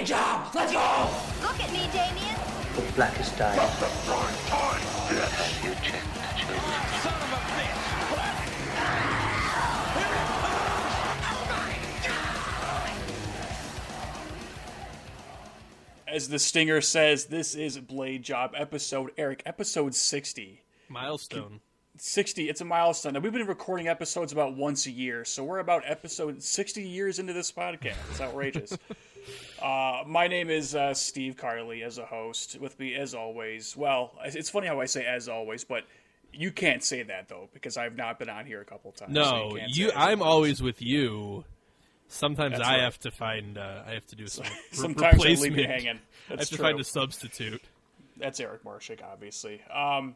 Blade job. Let's go. Look at me, Damien. The blackest day. Future children. As the stinger says, this is Blade Job episode, Eric, episode 60. Milestone. 60, it's a milestone. Now, we've been recording episodes about once a year, so we're about episode 60 years into this podcast. It's outrageous. uh, my name is uh, Steve Carley as a host. With me, as always, well, it's funny how I say as always, but you can't say that, though, because I've not been on here a couple times. No, can't say you. I'm always with you. Sometimes That's I right. have to find. Uh, I have to do some re- Sometimes I leave you hanging. I have That's to find a substitute. That's Eric Marshik, obviously. Um,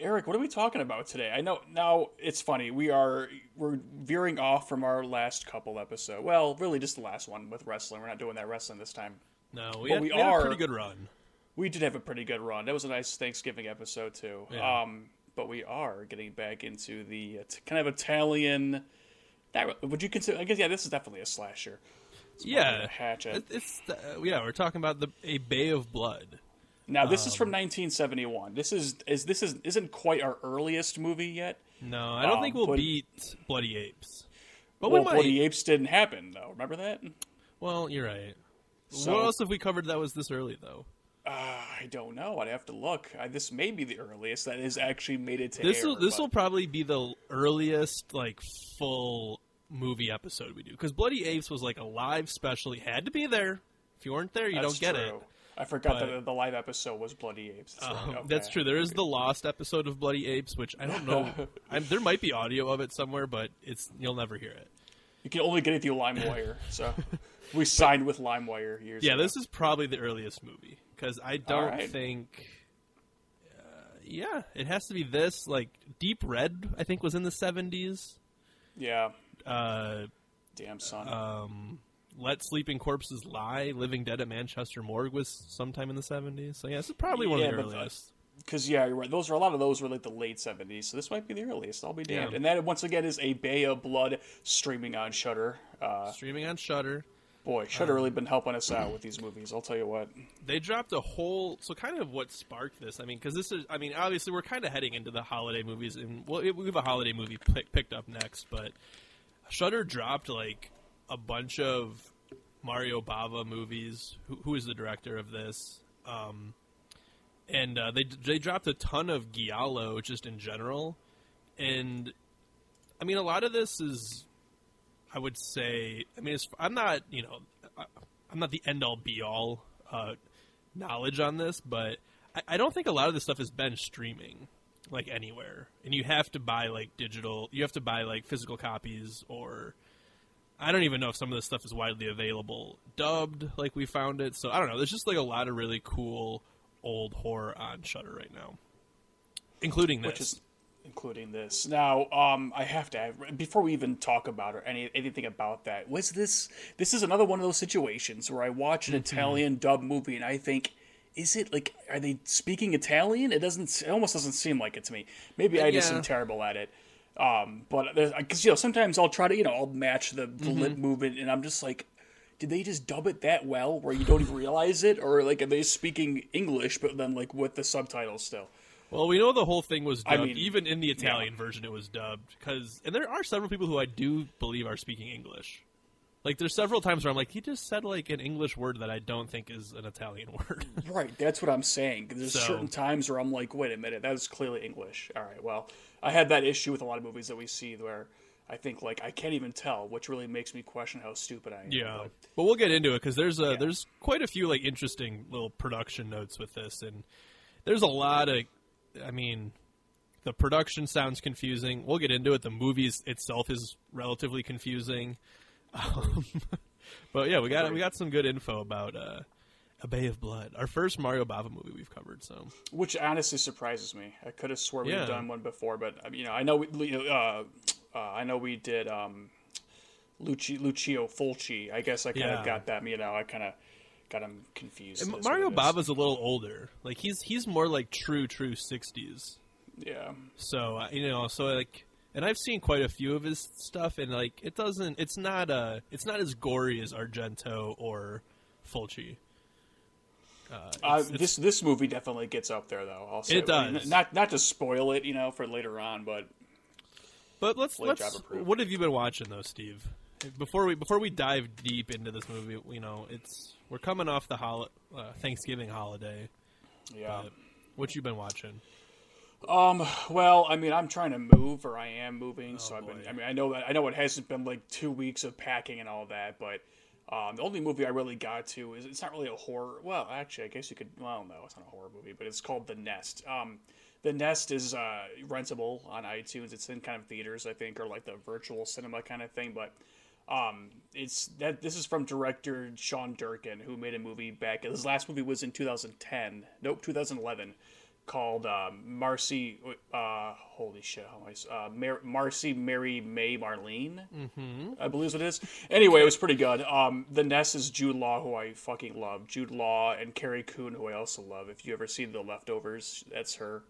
Eric, what are we talking about today? I know now it's funny. We are we're veering off from our last couple episode. Well, really just the last one with wrestling. We're not doing that wrestling this time. No, we, had, we we are- a pretty good run. We did have a pretty good run. That was a nice Thanksgiving episode too. Yeah. Um, but we are getting back into the uh, t- kind of Italian. That would you consider? I guess yeah, this is definitely a slasher. It's Yeah, a hatchet. It's uh, yeah. We're talking about the a Bay of Blood. Now this is Um, from 1971. This is is this is isn't quite our earliest movie yet. No, I don't Um, think we'll but- beat Bloody Apes. But well, we. Bloody Apes didn't happen though. Remember that? Well, you're right. So- what else have we covered that was this early though? I don't know. I'd have to look. I, this may be the earliest that has actually made it to This air. will this but- will probably be the earliest like full movie episode we do because Bloody Apes was like a live special. You had to be there. If you weren't there, you That's don't get true. it. I forgot But- that the live episode was Bloody Apes. That's, right. Um, Okay. That's true. There is the lost episode of Bloody Apes, which I don't know. I'm, there might be audio of it somewhere, but it's you'll never hear it. You can only get it through LimeWire. so we signed with LimeWire years. Yeah, ago. this is probably the earliest movie because I don't right. think. Uh, yeah, it has to be this. Like Deep Red, I think was in the 70s. yeah. Uh, Damn son. um, Let Sleeping Corpses Lie, Living Dead at Manchester Morgue was sometime in the 70s. So yeah, this is probably one Yeah, of the the- earliest. Because yeah, you're right. Those are a lot of those were like the late seventies, so this might be the earliest. I'll be damned. Yeah. And that once again is a Bay of Blood streaming on Shudder. Uh, Streaming on Shudder. boy, Shudder really been helping us out with these movies. I'll tell you what. they dropped a whole so kind of what sparked this i mean because this is i mean obviously we're kind of heading into the holiday movies and well, we have a holiday movie pick, picked up next but Shudder dropped like a bunch of mario bava movies. Who, who is the director of this? Um, and uh, they they dropped a ton of giallo just in general. And i mean a lot of this is I would say, I mean, I'm not, you know, I, I'm not the end all be all uh, knowledge on this, but I, I don't think a lot of this stuff has been streaming like anywhere, and you have to buy like digital, you have to buy like physical copies, or I don't even know if some of this stuff is widely available dubbed, like we found it. So I don't know. There's just like a lot of really cool old horror on Shudder right now, including this. which is including this. Now, um, I have to have, before we even talk about or any anything about that. Was this this is another one of those situations where I watch an Mm-hmm. Italian dub movie and I think. Is it like are they speaking Italian? It doesn't. It almost doesn't seem like it to me. Maybe I just Yeah. am terrible at it. Um, but because you know sometimes I'll try to you know I'll match the, the lip Mm-hmm. movement and I'm just like, did they just dub it that well where you don't even realize it, or like are they speaking English but then like with the subtitles still? Well, we know the whole thing was I dubbed. mean, even in the Italian version, it was dubbed because, and there are several people who I do believe are speaking English. Like, there's several times where I'm like, he just said like an English word that I don't think is an Italian word. Right, that's what I'm saying. There's So- certain times where I'm like, wait a minute, that is clearly English. All right, well, I had that issue with a lot of movies that we see where I think like I can't even tell, which really makes me question how stupid I am. yeah, But, but we'll get into it because there's a Yeah. there's quite a few like interesting little production notes with this, and there's a lot of, I mean, the production sounds confusing. We'll get into it. The movie itself is relatively confusing. Um, but yeah, we got we got some good info about uh, a Bay of Blood, our first Mario Bava movie we've covered. So which honestly surprises me. I could have swore Yeah. we'd done one before, but you know, I know we, uh, uh, I know we did um, Luci, Lucio Fulci. I guess I kind of got that. You know, I kind of got him confused. And Mario what it is. Bava's a little older. Like he's he's more like true true sixties. Yeah, So uh, you know, so like, and I've seen quite a few of his stuff, and like, it doesn't, it's not uh it's not as gory as Argento or Fulci. Uh, Uh, it's- it's- this this movie definitely gets up there, though. I'll say It does. Not not to spoil it, you know, for later on, but But let's let's. What have you been watching though, Steve? Before we before we dive deep into this movie, you know, it's we're coming off the hol- uh, Thanksgiving holiday. yeah. What you been watching? Um. Well, I mean, I'm trying to move, or I am moving. so I've been. Oh. I mean, I know that. I know it hasn't been like two weeks of packing and all that, but um, the only movie I really got to is it's not really a horror. Well, actually, I guess you could. Well, no, it's not a horror movie, but it's called The Nest. Um, The Nest is uh, rentable on iTunes. It's in kind of theaters, I think, or like the virtual cinema kind of thing. But um, it's that this is from director Sean Durkin, who made a movie back. His last movie was in 2010. Nope, 2011, called um, Marcy. Uh, holy shit, how am I? s- Uh, Mar- Marcy Mary May Marlene. Mm-hmm. I believe is what it is. Anyway, it was pretty good. Um, the Nest is Jude Law, who I fucking love. Jude Law and Carrie Coon, who I also love. If you ever see The Leftovers, that's her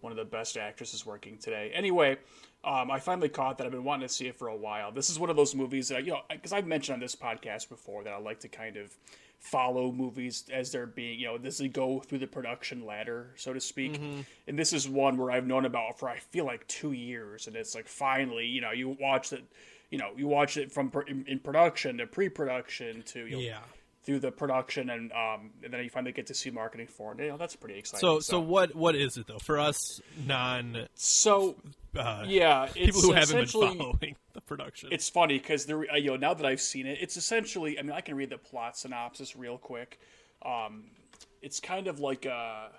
one of the best actresses working today. Anyway, um, I finally caught that. I've been wanting to see it for a while. This is one of those movies that you know, because I've mentioned on this podcast before that I like to kind of follow movies as they're being, you know, as they go through the production ladder, so to speak. Mm-hmm. And this is one where I've known about for I feel like two years, and it's like finally, you know, you watch it. You know, you watch it from pr- in, in production to pre-production to you know, Yeah. Through the production, and um, and then you finally get to see marketing for it. You know, that's pretty exciting. So so what what is it though for us non so uh, yeah, it's people who haven't been following the production? It's funny because the uh, you know now that I've seen it, it's essentially. I mean, I can read the plot synopsis real quick. Um, it's kind of like uh,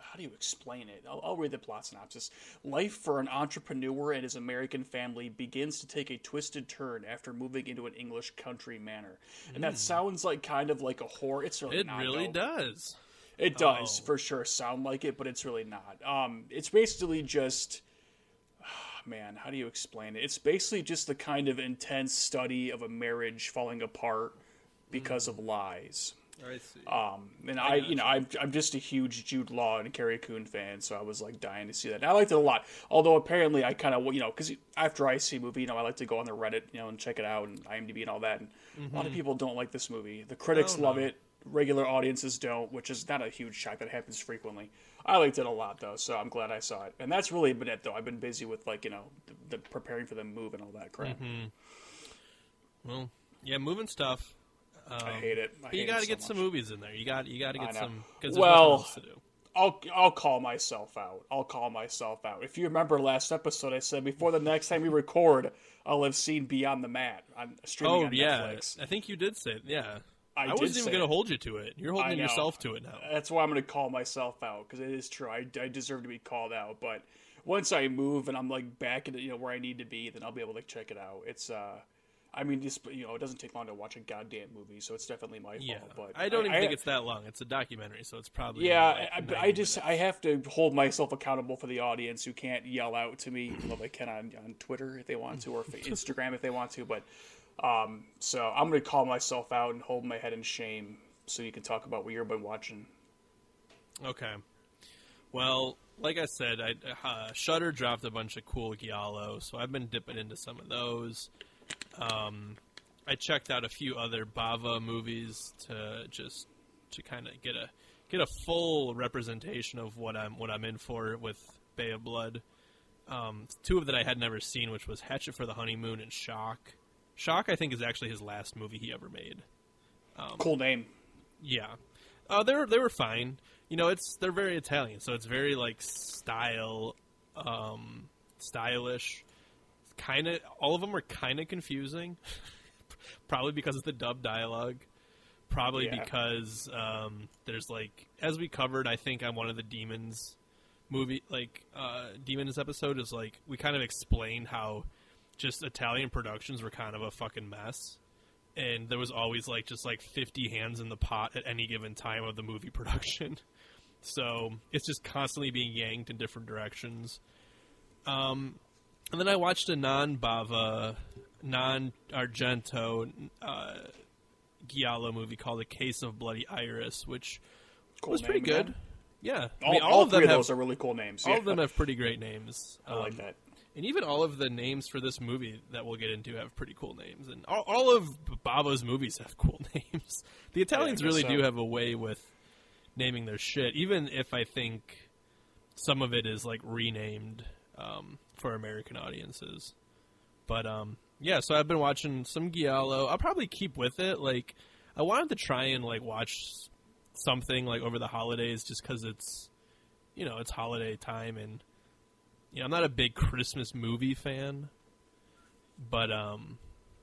how do you explain it? I'll, I'll read the plot synopsis. Life for an entrepreneur and his American family begins to take a twisted turn after moving into an English country manor, and that sounds like kind of like a horror. It's really Hmm. it not. really though. does. It does Oh. for sure sound like it, but it's really not. Um, it's basically just, man, how do you explain it? It's basically just the kind of intense study of a marriage falling apart because of lies. I see. Um, and I, you know, I'm, I'm just a huge Jude Law and Carrie Coon fan, so I was like dying to see that. And I liked it a lot. Although apparently I kind of, you know, because after I see a movie, you know, I like to go on the Reddit, you know, and check it out and IMDb and all that. And a lot of people don't like this movie. The critics Oh, love it. Regular audiences don't, which is not a huge shock. That happens frequently. I liked it a lot though, so I'm glad I saw it. And that's really been it though. I've been busy with like you know the, the preparing for the move and all that crap. well, yeah, moving stuff. Um, I hate it. I But you got to so get some movies in there. You got you got to get some because Well, to do. I'll I'll call myself out. I'll call myself out. If you remember last episode, I said before the next time we record, I'll have seen Beyond the Mat on streaming Oh on yeah, Netflix. I think you did say it. Yeah, I I, wasn't even going to hold you to it. You're holding yourself to it now. That's why I'm going to call myself out because it is true. I, I deserve to be called out. But once I move and I'm like back into you know where I need to be, then I'll be able to check it out. It's uh, I mean, just you know, it doesn't take long to watch a goddamn movie, so it's definitely my Yeah, fault. But I don't even think it's that long. It's a documentary, so it's probably Yeah, like I, I, just minutes. I have to hold myself accountable for the audience who can't yell out to me. Well, they can on, on Twitter if they want to, or Instagram if they want to. But um, so I'm going to call myself out and hold my head in shame, so you can talk about what you've been watching. Okay. Well, like I said, I uh, Shudder dropped a bunch of cool giallo, so I've been dipping into some of those. Um, I checked out a few other Bava movies to just to kind of get a get a full representation of what I'm what I'm in for with Bay of Blood. Um, two of that I had never seen, which was Hatchet for the Honeymoon and Shock. Shock, I think, is actually his last movie he ever made. Cool name. Yeah, uh, they were they were fine. You know, it's they're very Italian, so it's very like style, um, stylish. Kind of, all of them are kind of confusing. Probably because of the dub dialogue. Probably Yeah. because um, there's like, as we covered, I think on one of the demons movie, like uh, demons episode, is like we kind of explained how just Italian productions were kind of a fucking mess and there was always like just like 50 hands in the pot at any given time of the movie production. So it's just constantly being yanked in different directions. Um, and then I watched a non Bava, non Argento uh, Giallo movie called A Case of Bloody Iris, which Cool was pretty good. again. Yeah, I All, mean, all, all, of them have those are really cool names. all yeah. of them have pretty great names. I like Um, that. and even all of the names for this movie that we'll get into have pretty cool names, and all, all of Bava's movies have cool names. The Italians guess really so. do have a way with naming their shit, even if I think some of it is like renamed um, for American audiences. But um, yeah, so I've been watching some Giallo. I'll probably keep with it. Like, I wanted to try and like watch something like over the holidays, just because it's you know it's holiday time, and you know I'm not a big Christmas movie fan, but um,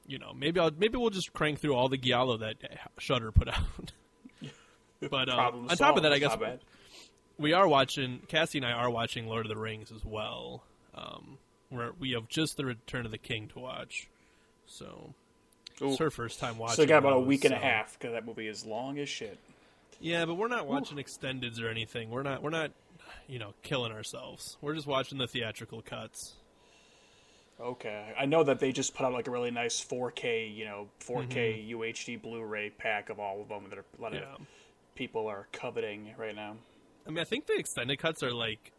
you know maybe I'll maybe we'll just crank through all the Giallo that Shudder put out. but um, on top of that, I guess we are watching. Cassie and I are watching Lord of the Rings as well. Um, where we have just the Return of the King to watch, so Ooh. it's her first time watching. So we got about a those, week and a half because that movie is long as shit. Yeah, but we're not watching extendeds or anything. We're not. We're not. You know, killing ourselves. We're just watching the theatrical cuts. Okay, I know that they just put out like a really nice 4K, you know, 4K UHD Blu-ray pack of all of them that are, a lot Yeah. of people are coveting right now. I mean, I think the extended cuts are like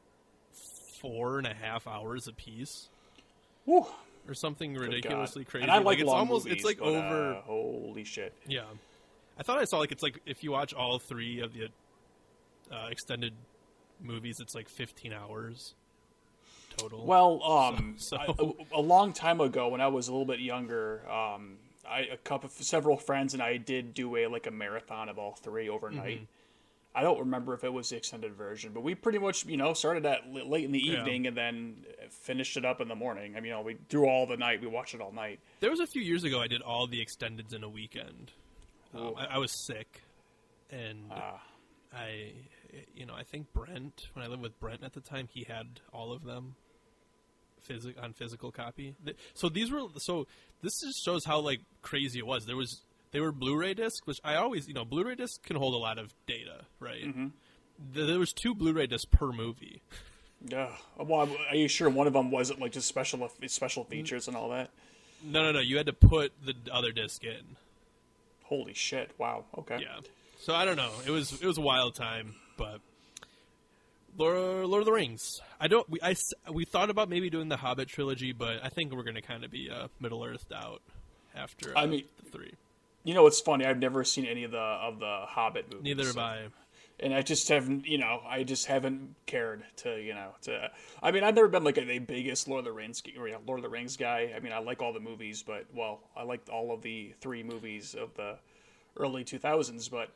four and a half hours a piece, or something good ridiculously God. crazy. And I like, it's long almost. movies, it's like but, over. uh, holy shit! Yeah, I thought I saw like it's like if you watch all three of the uh, extended movies, it's like fifteen hours total. Well, um, So- I- a, a long time ago when I was a little bit younger, um, I a couple, of several friends and I did do a like a marathon of all three overnight. Mm-hmm. I don't remember if it was the extended version, but we pretty much you know started at late in the Yeah. evening and then finished it up in the morning. I mean, you know, we through all the night. We watched it all night. there was a few years ago I did all the extendeds in a weekend. Um, I, I was sick, and Ah. I, you know, I think Brent when I lived with Brent at the time, he had all of them. Physic on physical copy. So these were so this just shows how like crazy it was. There was they were Blu-ray discs, which I always you know Blu-ray discs can hold a lot of data, right? Mm-hmm. There was two Blu-ray discs per movie. Yeah. Well, are you sure one of them wasn't like just special special Mm. features and all that? No, no, no. You had to put the other disc in. Holy shit! Wow. Okay. Yeah. So I don't know. It was it was a wild time, but Lord, Lord of the Rings. I don't. We I we thought about maybe doing the Hobbit trilogy, but I think we're going to kind of be uh, Middle Earthed out after. Uh, I mean- the three. You know, it's funny. I've never seen any of the of the Hobbit movies. Neither have so- I. and I just haven't, you know, I just haven't cared to, you know, to. I mean, I've never been like a, the biggest Lord of the Rings or yeah, Lord of the Rings guy. I mean, I like all the movies, but well, I liked all of the three movies of the early two thousands, but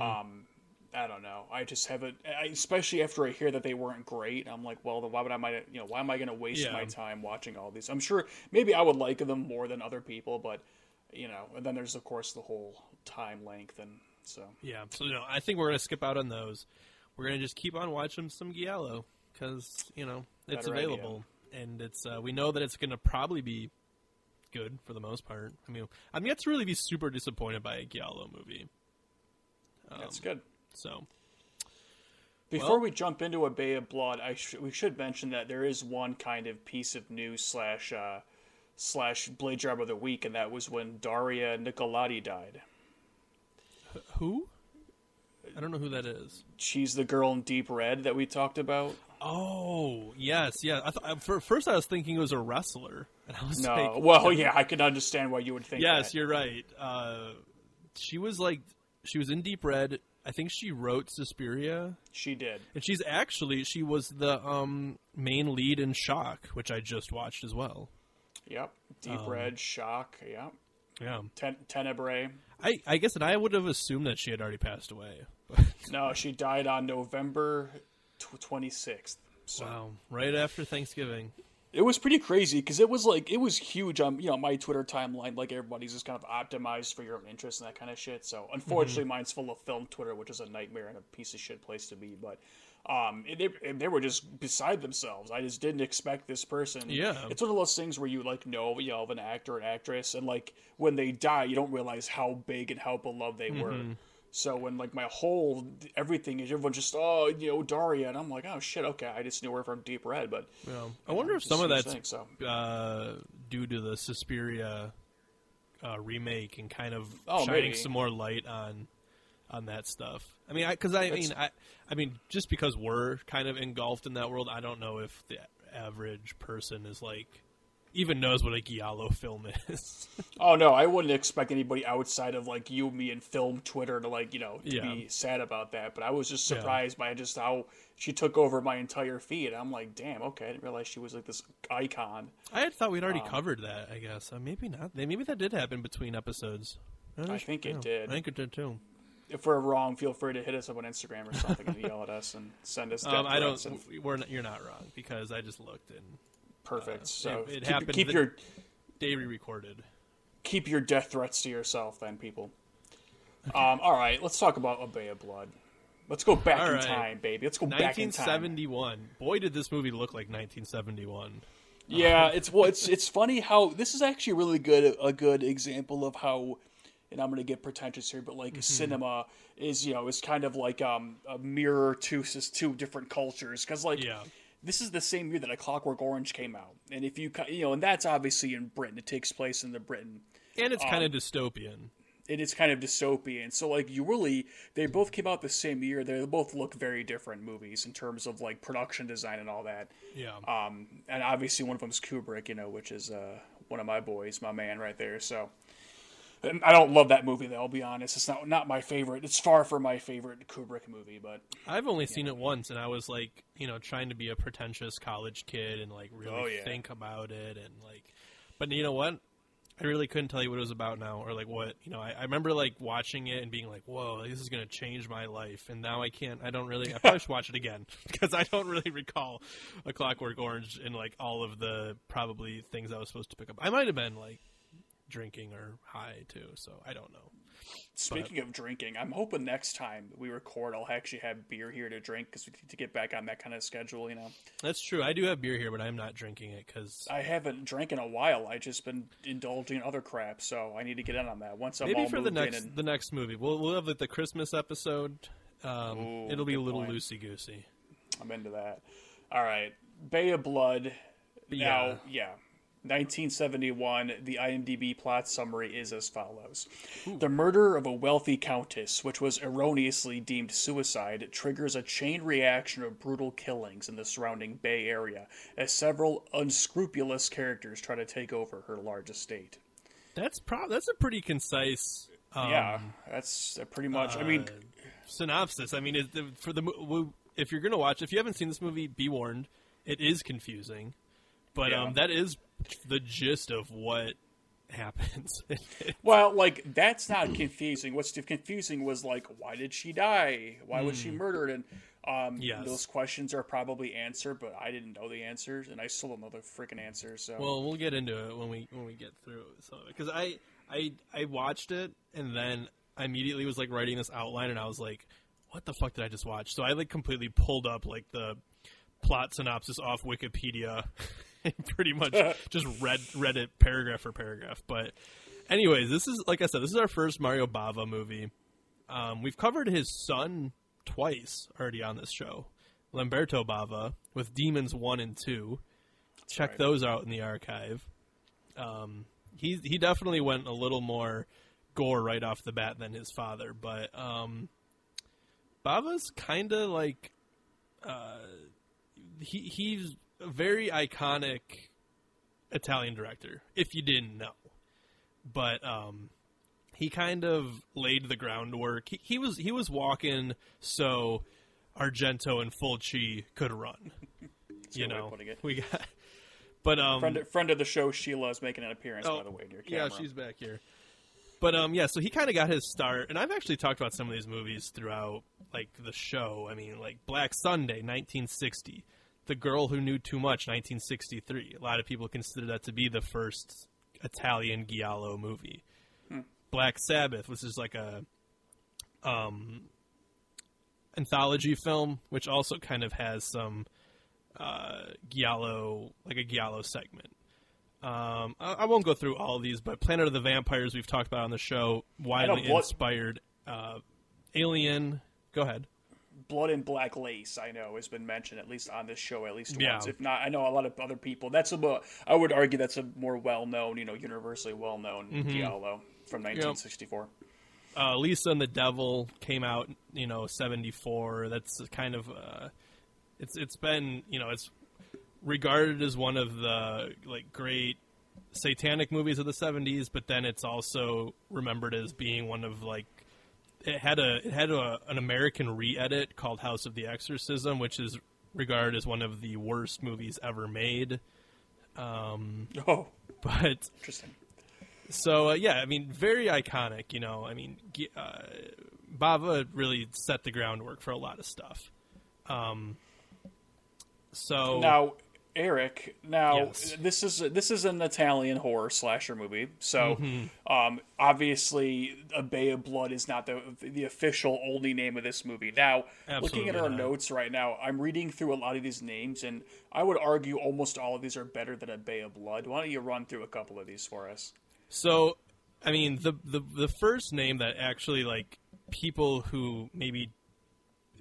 um, I don't know. I just haven't, I, especially after I hear that they weren't great. I'm like, well, then why would I, might, you know, why am I going to waste Yeah. my time watching all these? I'm sure maybe I would like them more than other people, but you know, and then there's of course the whole time length and so. Yeah. So no, I think we're going to skip out on those. We're going to just keep on watching some Giallo because you know it's Better idea. available, and it's uh, we know that it's going to probably be good for the most part. I mean, I'm yet to really be super disappointed by a Giallo movie. That's good. So Before Well- we jump into a Bay of Blood, I sh- we should mention that there is one kind of piece of news slash uh, slash blade job of the week, and that was when Daria Nicolodi died. who? I don't know who that is. She's the girl in Deep Red that we talked about. Oh yes, yeah. I th- for first I was thinking it was a wrestler, and I was No, like, well, yeah, I can understand why you would think. yes, that. you're right. Uh, she was like, she was in Deep Red. I think she wrote Suspiria, she did. and she's actually she was the um, main lead in Shock, which I just watched as well. Yep, Deep Um, Red, Shock. Yep, Yeah, Ten- Tenebrae. I I guess that I would have assumed that she had already passed away. No, she died on November twenty sixth. So wow, right after Thanksgiving. It was pretty crazy because it was like it was huge on you know my Twitter timeline. Like everybody's just kind of optimized for your own interest and that kind of shit. So unfortunately, mine's full of film Twitter, which is a nightmare and a piece of shit place to be. But um, it, they, they were just beside themselves. I just didn't expect this person. Yeah. it's one of those things where you like know you know of an actor and actress, and like when they die, you don't realize how big and how beloved they were. So when like my whole everything is everyone just oh you know Daria and I'm like oh shit okay I just knew her from Deep Red but Yeah. I wonder if some of that's thing, so. uh, due to the Suspiria uh, remake and kind of Oh, shining maybe. some more light on on that stuff. I mean, because I, That's- mean, I, I mean, just because we're kind of engulfed in that world, I don't know if the average person is like even knows what a giallo film is. Oh no, I wouldn't expect anybody outside of like you, me, and film Twitter to like you know to Yeah. be sad about that. But I was just Yeah. surprised by just how she took over my entire feed. I'm like, damn, okay, I didn't realize she was like this icon. I had thought we'd already Um, covered that. I guess uh, maybe not. Maybe that did happen between episodes. I think it Yeah, did. I think it did too. If we're wrong, feel free to hit us up on Instagram or something and yell at us and send us. Um, I don't. and- We're not, you're not wrong because I just looked and perfect. uh, so it- it keep, happened keep your they re-recorded. keep your death threats to yourself, then, people. Um, all right, let's talk about A Bay of Blood. Let's go back All in right. time, baby. Let's go back in time. 1971. Boy, did this movie look like 1971. Yeah, it's well, it's it's funny how this is actually really good a good example of how, and I'm gonna get pretentious here, but Mm-hmm. like cinema is you know is kind of like um a mirror to two different cultures because like Yeah. this is the same year that A Clockwork Orange came out, and if you you know and that's obviously in Britain, it takes place in the Britain. And it's Um, kind of dystopian. It is kind of dystopian, so like you really they both came out the same year. They both look very different movies in terms of like production design and all that. Yeah. Um, and obviously one of them is Kubrick, you know, which is uh, one of my boys, my man right there. So and I don't love that movie though. I'll be honest; it's not not my favorite. It's far from my favorite Kubrick movie, but I've only seen it once, and I was like, you know, trying to be a pretentious college kid and like really Oh, yeah. think about it, and like, but you know what? I really couldn't tell you what it was about now, or like what you know. I, I remember like watching it and being like, "Whoa, this is gonna change my life," and now I can't. I don't really. I probably should watch it again because I don't really recall a Clockwork Orange and like all of the probably things I was supposed to pick up. I might have been like drinking or high too, so I don't know. speaking of drinking, I'm hoping next time we record, I'll actually have beer here to drink because we need to get back on that kind of schedule. You know, That's true. I do have beer here, but I'm not drinking it because I haven't drank in a while. I just been indulging in other crap, so I need to get in on that once I'm Maybe for the next and- the next movie, we'll we'll have like the Christmas episode. Um, Ooh, it'll be a little loosey goosey. I'm into that. All right, Bay of Blood. Yeah. Now, yeah. 1971, the IMDb plot summary is as follows. The murder of a wealthy countess, which was erroneously deemed suicide, triggers a chain reaction of brutal killings in the surrounding Bay Area as several unscrupulous characters try to take over her large estate. That's pro- That's a pretty concise. Um, yeah, that's uh, pretty much. I mean, synopsis. I mean, it, for the if you're gonna watch, if you haven't seen this movie, be warned, it is confusing, but Yeah. um, that is the gist of what happens. Well, like that's not confusing. What's confusing was like, why did she die? Why was she murdered? And um, Hmm. Yes. those questions are probably answered, but I didn't know the answers, and I still don't know the freaking answers. So Well, we'll get into it when we when we get through some of it because I I I watched it and then I immediately was like writing this outline and I was like, what the fuck did I just watch? So I like completely pulled up like the plot synopsis off Wikipedia pretty much just read read it paragraph for paragraph. But anyways, this is like I said, this is our first Mario Bava movie. Um, we've covered his son twice already on this show, Lamberto Bava with Demons One and Two. Check right. those out in the archive. Um, he he definitely went a little more gore right off the bat than his father, but um, Bava's kind of like uh, he he's a very iconic Italian director. If you didn't know, but um, he kind of laid the groundwork. He, he was he was walking so Argento and Fulci could run. you good way of know, we got. But um, friend, friend of the show, Sheila is making an appearance Oh, by the way yeah, she's back here. But um, yeah, so he kind of got his start, and I've actually talked about some of these movies throughout like the show. I mean, like Black Sunday, 1960, The Girl Who Knew Too Much, 1963. A lot of people consider that to be the first Italian giallo movie. Black Sabbath, which is like a um anthology film, which also kind of has some uh, giallo, like a giallo segment. Um, I, I won't go through all of these, but Planet of the Vampires we've talked about on the show, widely inspired. Uh, Alien, go ahead. Blood and Black Lace, I know, has been mentioned at least on this show at least Yeah. once. If not, I know a lot of other people. That's a I would argue that's a more well-known, you know, universally well-known Mm-hmm. giallo from 1964. Uh, Lisa and the Devil came out, you know, seventy four. That's kind of uh, it's it's been you know it's regarded as one of the like great satanic movies of the 70s, but then it's also remembered as being one of like it had a it had a, an American re-edit called House of the Exorcism, which is regarded as one of the worst movies ever made. Um, Oh, but interesting. so uh, yeah, I mean, very iconic. You know, I mean, uh, Bava really set the groundwork for a lot of stuff. Um, so Now, Eric. Now Yes. this is this is an Italian horror slasher movie. So, Mm-hmm. um, obviously, A Bay of Blood is not the the official only name of this movie. Now, looking at Absolutely our not. notes right now, I'm reading through a lot of these names, and I would argue almost all of these are better than A Bay of Blood. Why don't you run through a couple of these for us? So, I mean, the the the first name that actually like people who maybe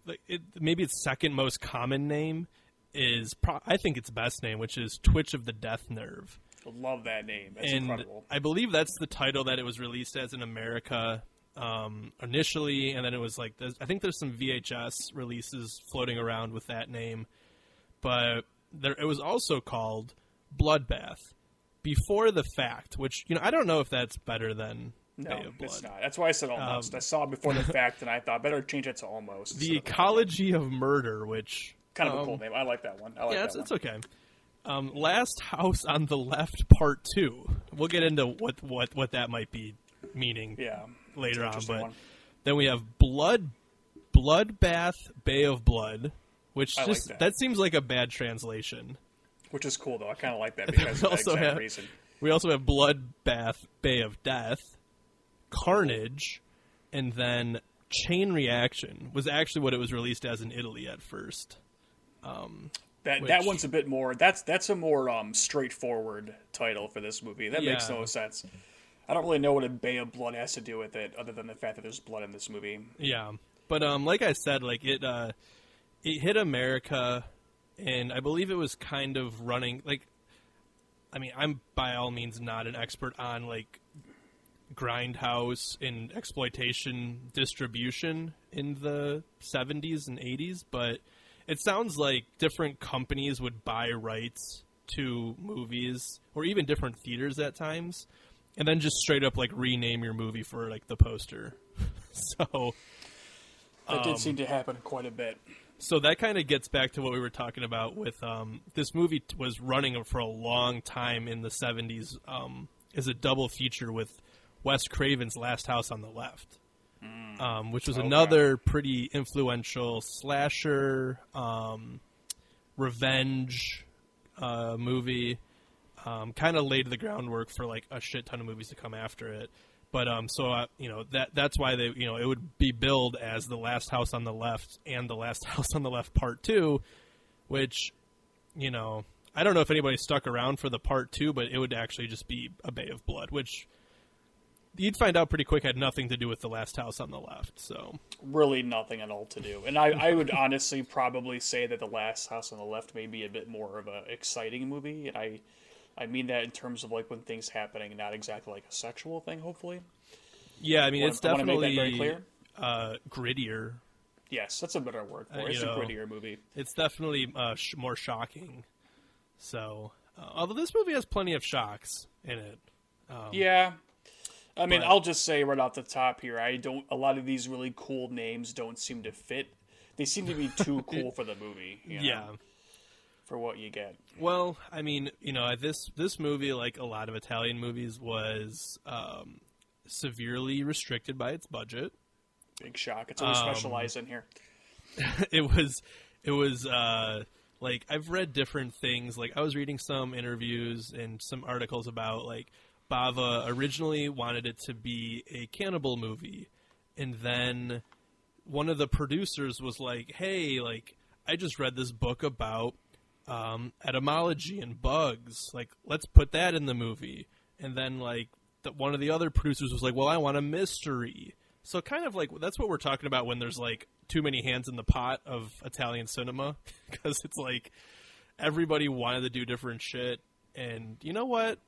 like it, maybe its second most common name is pro- I think its best name, which is Twitch of the Death Nerve, love that name. That's and incredible. I believe that's the title that it was released as in America um, initially, and then it was like I think there's some VHS releases floating around with that name, but there it was also called Bloodbath before the fact, which you know I don't know if that's better than No, Bay of Blood. it's not. That's why I said almost. I saw it before the fact, and I thought better change it to almost. Um, The instead of- Ecology of Murder, which kind of a um, cool name. I like that one. I like yeah, that it's, it's okay. Um, Last House on the Left, Part Two. We'll get into what what what that might be meaning Yeah, later on, but one. then we have Blood Bloodbath Bay of Blood, which I like just that. seems like a bad translation. which is cool though. I kind of like that because we of that also have- reason. We also have Bloodbath Bay of Death, Carnage, and then Chain Reaction was actually what it was released as in Italy at first. That which- that one's a bit more. That's that's a more um, straightforward title for this movie. That makes no sense. I don't really know what a Bay of Blood has to do with it, other than the fact that there's blood in this movie. Yeah, but um, like I said, like it, uh, it hit America, and I believe it was kind of running. Like, I mean, I'm by all means not an expert on like grindhouse and exploitation distribution in the 70s and 80s, but it sounds like different companies would buy rights to movies or even different theaters at times and then just straight up like rename your movie for like the poster. so That Um, did seem to happen quite a bit. so that kind of gets back to what we were talking about with um, this movie was running for a long time in the 70s um, as a double feature with Wes Craven's Last House on the Left, um, which was Okay. another pretty influential slasher um, revenge uh, movie. Um, kind of laid the groundwork for like a shit ton of movies to come after it. But um, so uh, you know that that's why they you know it would be billed as the Last House on the Left and the Last House on the Left Part Two, which you know I don't know if anybody stuck around for the Part Two, but it would actually just be a Bay of Blood, which you'd find out pretty quick had nothing to do with the Last House on the Left. So Really, nothing at all to do. And I, I would honestly probably say that the Last House on the Left may be a bit more of a exciting movie, and I, I mean that in terms of like when things happening, not exactly like a sexual thing. Hopefully, yeah, I mean Wanna- it's definitely that very clear? Uh, grittier. yes, that's a better word for Uh, it. It's you a grittier movie. It's definitely uh, sh- more shocking. So, uh, although this movie has plenty of shocks in it. Yeah. I mean, but- I'll just say right off the top here, I don't. A lot of these really cool names don't seem to fit. They seem to be too cool for the movie. you know, Yeah. For what you get. Well, I mean, you know, this this movie, like a lot of Italian movies, was um, severely restricted by its budget. Big shock. It's always Um, specialized in here. it was it was uh like I've read different things. Like I was reading some interviews and some articles about like Bava originally wanted it to be a cannibal movie and then one of the producers was like, "Hey, like I just read this book about um, etymology and bugs. Like, let's put that in the movie." And then like the, one of the other producers was like, "Well, I want a mystery." So kind of like that's what we're talking about when there's like too many hands in the pot of Italian cinema because it's like everybody wanted to do different shit and you know what?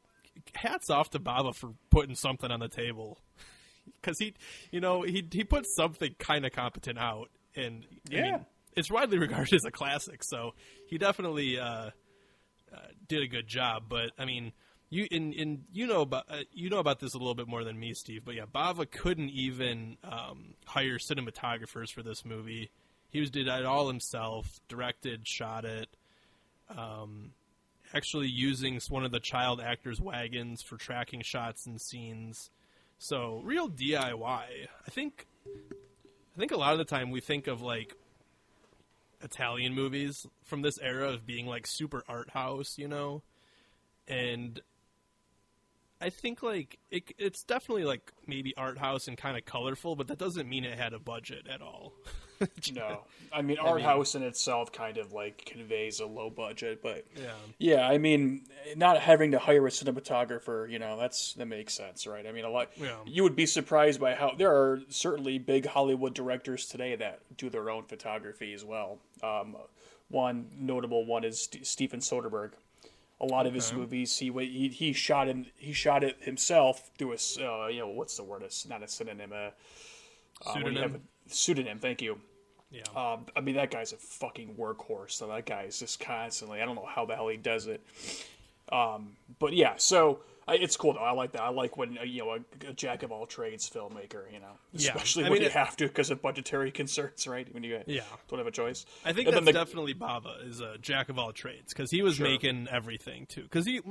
Hats off to Bava for putting something on the table because he, you know, he he put something kind of competent out, and I Yeah. mean, it's widely regarded as a classic. So he definitely uh, uh, did a good job. But I mean, you in in you know about uh, you know about this a little bit more than me, Steve. But yeah, Bava couldn't even um, hire cinematographers for this movie. He was did it all himself, directed, shot it. Um, actually using one of the child actors' wagons for tracking shots and scenes. So real DIY. I think I think a lot of the time we think of like Italian movies from this era of being like super art house, you know? And I think like it, it's definitely like maybe art house and kind of colorful, but that doesn't mean it had a budget at all. No, I mean art house in itself kind of like conveys a low budget, but Yeah. yeah, I mean not having to hire a cinematographer, you know, that's that makes sense, right? I mean, a lot. Yeah. You would be surprised by how there are certainly big Hollywood directors today that do their own photography as well. Um, one notable one is St- Steven Soderbergh. A lot of his movies, he he he shot in he shot it himself through a uh, you know what's the word? It's not a synonym. Uh, uh, when you have Pseudonym? a- pseudonym. Thank you. Yeah. Um, I mean, that guy's a fucking workhorse. So that guy is just constantly. I don't know how the hell he does it. Um, but yeah, so I, it's cool though. I like that. I like when uh, you know a, a jack of all trades filmmaker. You know, especially I when mean, you it- have to because of budgetary concerns, right? When you Yeah. don't have a choice. I think And that's the- definitely Bava is a jack of all trades because he was Sure. making everything too. Because he,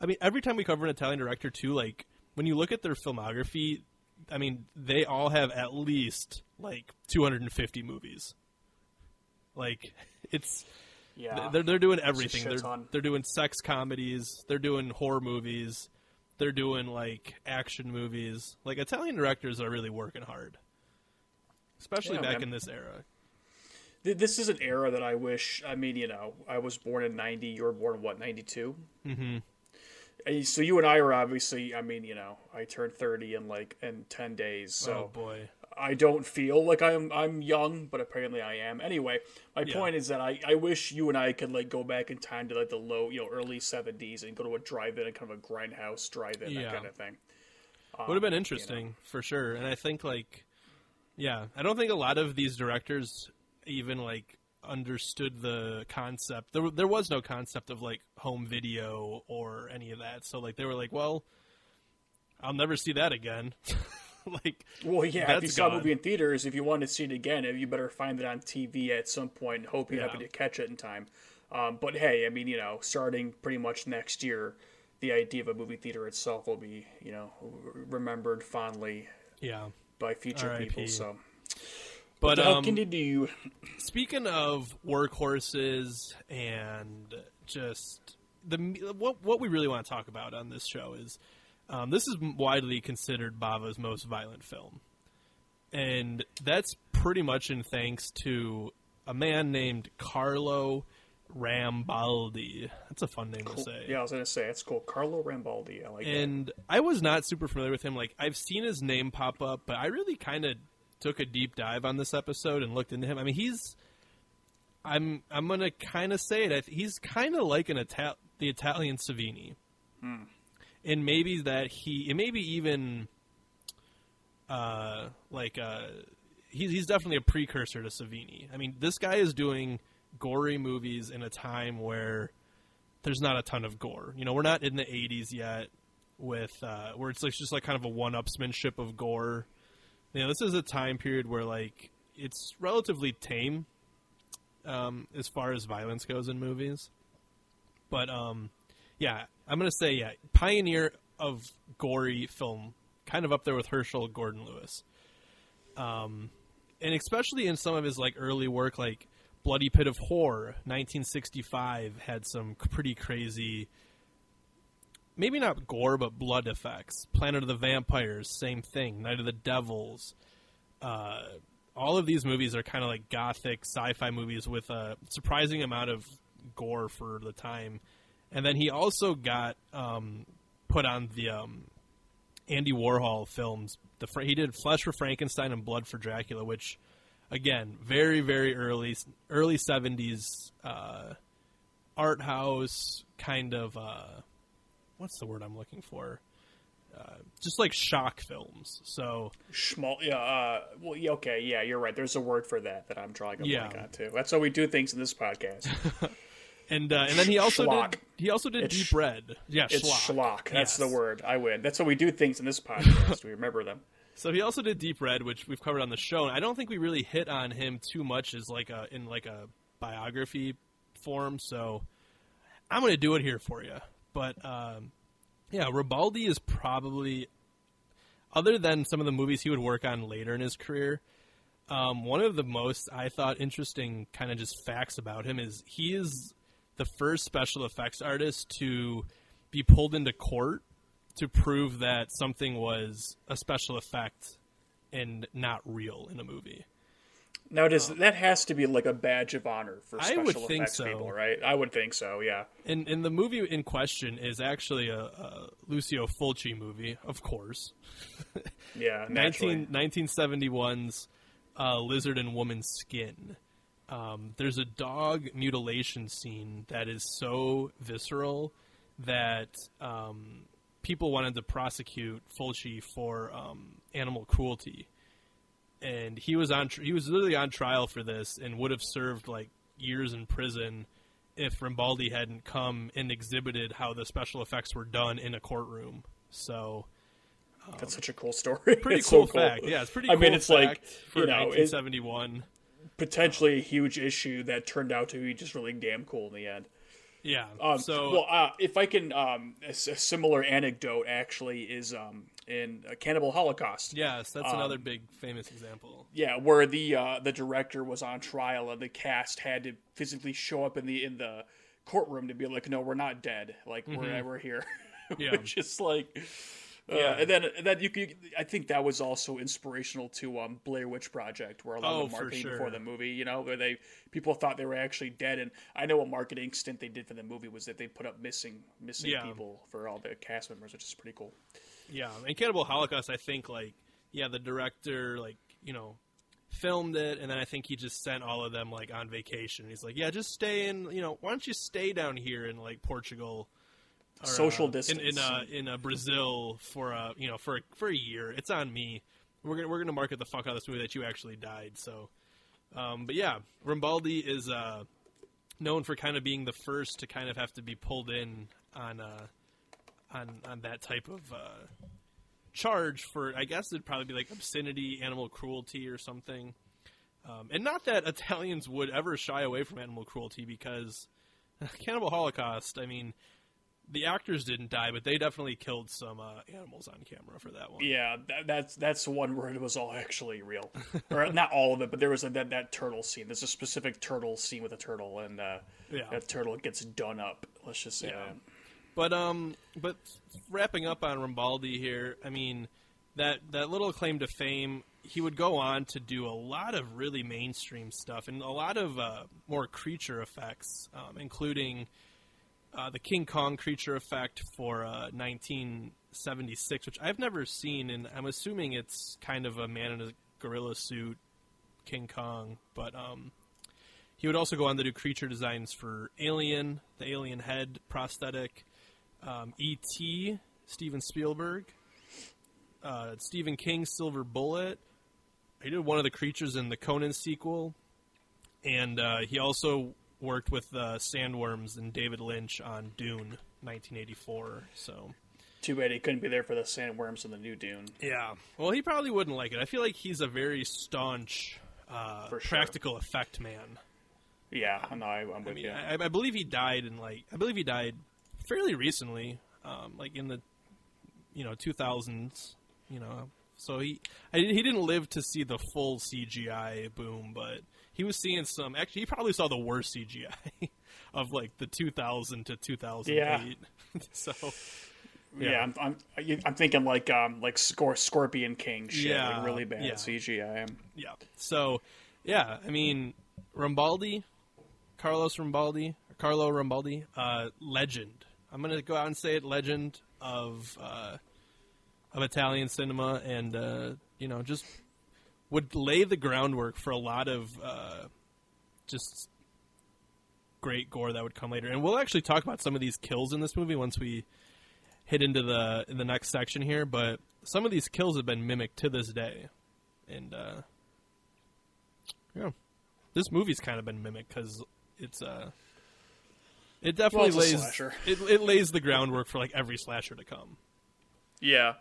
I mean, every time we cover an Italian director too, like when you look at their filmography, I mean, they all have at least like 250 movies. Like it's yeah. they're they're doing everything. They're ton. they're doing sex comedies. They're doing horror movies. They're doing like action movies. Like Italian directors are really working hard, especially Yeah, back man. in this era. This is an era that I wish. I mean, you know, I was born in '90. You were born in what '92. Mm-hmm. So you and I are obviously. I mean, you know, I turned 30 in like in 10 days. So oh boy. I don't feel like I'm I'm young, but apparently I am. Anyway, my Yeah. point is that I, I wish you and I could like go back in time to like the low you know early seventies and go to a drive-in and kind of a grindhouse drive-in Yeah. that kind of thing. would have been um, interesting for sure and i think like yeah i don't think a lot of these directors even like understood the concept there, there was no concept of like home video or any of that so like they were like well i'll never see that again like Well, yeah, if you saw a movie in theaters, if you want to see it again, you better find it on TV at some point and hope you're Yeah. happy to catch it in time. Um, but hey, I mean, you know, starting pretty much next year, the idea of a movie theater itself will be, you know, remembered fondly yeah by future R.I.P.. people. So, but how um can you do? Speaking of workhorses and just the what what we really want to talk about on this show is um, this is widely considered Bava's most violent film, and that's pretty much in thanks to a man named Carlo Rambaldi. That's a fun name to say. Yeah, I was gonna say it's cool. Carlo Rambaldi. I like that. And I was not super familiar with him. Like I've seen his name pop up, but I really kind of took a deep dive on this episode and looked into him. I mean, he's I'm I'm gonna kind of say it. He's kind of like an Ital- the Italian Savini, and maybe that he, and maybe even uh, like uh, he's he's definitely a precursor to Savini. I mean, this guy is doing gory movies in a time where there's not a ton of gore. You know, we're not in the 80s yet with uh, where it's like just like kind of a one-upsmanship of gore. You know, this is a time period where like it's relatively tame um, as far as violence goes in movies. But um, yeah, I'm gonna say yeah, pioneer of gory film, kind of up there with Herschell Gordon Lewis. Um, and especially in some of his like early work, like Bloody Pit of Horror, 1965, had some pretty crazy, maybe not gore, but blood effects. Planet of the Vampires, same thing. Night of the Devils. Uh, all of these movies are kind of like gothic sci-fi movies with a surprising amount of gore for the time. And then he also got um, put on the um, Andy Warhol films. The he did Flesh for Frankenstein and Blood for Dracula, which again very very early early seventies uh, art house kind of uh, what's the word I'm looking for? Uh, just like shock films. So Schmal, yeah, uh, well, yeah, okay, yeah, you're right. There's a word for that that I'm drawing a Yeah. blank on too. That's how we do things in this podcast. and uh, and then he also Schlock. did he also did It's Deep Red. Yeah, It's schlock. schlock. That's the word. I win. That's how we do things in this podcast. we remember them. So he also did Deep Red, which we've covered on the show, and I don't think we really hit on him too much as like a in like a biography form. So I'm going to do it here for you. But um, yeah, Rambaldi is probably, other than some of the movies he would work on later in his career, um, one of the most I thought interesting kind of just facts about him is he is the first special effects artist to be pulled into court to prove that something was a special effect and not real in a movie. Now, does that has to be like a badge of honor for I special would think effects so. people, right? I would think so. Yeah. And and the movie in question is actually a, a Lucio Fulci movie, of course. Yeah. Naturally. 19, 1971's uh, Lizard in a Woman's Skin. Um, there's a dog mutilation scene that is so visceral that um, people wanted to prosecute Fulci for um, animal cruelty, and he was on tr- he was literally on trial for this and would have served like years in prison if Rambaldi hadn't come and exhibited how the special effects were done in a courtroom. So That's such a cool story. pretty It's cool so cool. fact. Yeah, it's pretty. I cool mean, it's like you know, it, 1971. Potentially a huge issue that turned out to be just really damn cool in the end. yeah. Um, so well, uh, if I can, um, a, a similar anecdote actually is um, in uh, Cannibal Holocaust. yes, that's um, another big famous example. Yeah, where the uh, the director was on trial and the cast had to physically show up in the in the courtroom to be like, no, we're not dead. Like we're we're here. Mm-hmm. Yeah. Which is like. Yeah. and then, and then you could. I think that was also inspirational to um, Blair Witch Project, where a lot Oh, of the for marketing sure. before the movie, you know, where they people thought they were actually dead. And I know a marketing stint they did for the movie was that they put up missing missing Yeah. people for all the cast members, which is pretty cool. Yeah, and Cannibal Holocaust, I think like yeah, the director like you know filmed it, and then I think he just sent all of them like on vacation. He's like, yeah, just stay in. You know, why don't you stay down here in like Portugal? Or, Social uh, distance. in in, uh, in uh, Brazil for uh, you know for a, for a year. It's on me. We're gonna we're gonna market the fuck out of this movie that you actually died. So, um, but yeah, Rambaldi is uh, known for kind of being the first to kind of have to be pulled in on uh, on on that type of uh, charge for. I guess it'd probably be like obscenity, animal cruelty, or something. Um, and not that Italians would ever shy away from animal cruelty because Cannibal Holocaust. I mean, the actors didn't die, but they definitely killed some uh, animals on camera for that one. Yeah, that, that's that's the one where it was all actually real, or not all of it, but there was a, that that turtle scene. There's a specific turtle scene with a turtle, and uh, Yeah. that turtle gets done up. Let's just say Yeah. that. But um, but wrapping up on Rambaldi here, I mean, that that little claim to fame, he would go on to do a lot of really mainstream stuff and a lot of uh, more creature effects, um, including uh, the King Kong creature effect for uh, 1976, which I've never seen, and I'm assuming it's kind of a man in a gorilla suit, King Kong, but um. He would also go on to do creature designs for Alien, the Alien head prosthetic, um, E.T., Steven Spielberg, uh, Stephen King's Silver Bullet. He did one of the creatures in the Conan sequel, and uh, he also worked with uh, Sandworms and David Lynch on Dune, 1984. So Too bad he couldn't be there for the sandworms in the new Dune. yeah, well, he probably wouldn't like it. I feel like he's a very staunch, uh, sure. practical effect man. Yeah, no, I, I'm I with mean, you. I, I believe he died in like I believe he died fairly recently, um, like in the you know 2000s. You know, so he I, he didn't live to see the full CGI boom, but he was seeing some. Actually, he probably saw the worst CGI of like the 2000 to 2008. Yeah. so yeah, yeah. I'm, I'm I'm thinking like um like Scor- Scorpion King shit, Yeah, like really bad yeah. CGI. yeah, so yeah, I mean Rambaldi, Carlos Rambaldi, Carlo Rambaldi, uh, legend. I'm gonna go out and say it, legend of uh, of Italian cinema, and uh, you know, just would lay the groundwork for a lot of uh, just great gore that would come later. And we'll actually talk about some of these kills in this movie once we hit into the in the next section here. But some of these kills have been mimicked to this day, and uh, yeah, this movie's kind of been mimicked because it's uh, It definitely Well, lays it, it lays the groundwork for like every slasher to come. Yeah.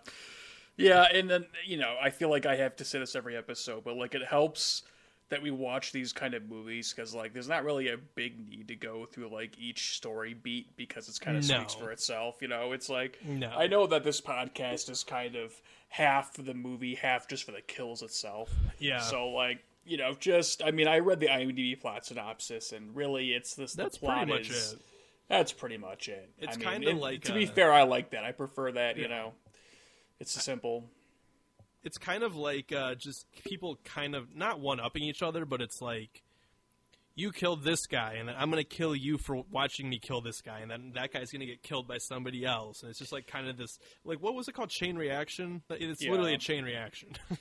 Yeah, and then you know, I feel like I have to say this every episode, but like it helps that we watch these kind of movies because like there's not really a big need to go through like each story beat because it's kind of No. speaks for itself. You know, it's like No. I know that this podcast is kind of half for the movie, half just for the kills itself. Yeah. So like. You know, just I mean, I read the IMDb plot synopsis, and really, it's this. That's the plot pretty much is, it. That's pretty much it. It's I mean, kinda it- like, To be uh, fair, I like that. I prefer that. You know, it's a simple. It's kind of like uh, just people kind of not one upping each other, but it's like you killed this guy, and I'm gonna kill you for watching me kill this guy, and then that guy's gonna get killed by somebody else, and it's just like kind of this like what was it called chain reaction? It's literally a chain reaction.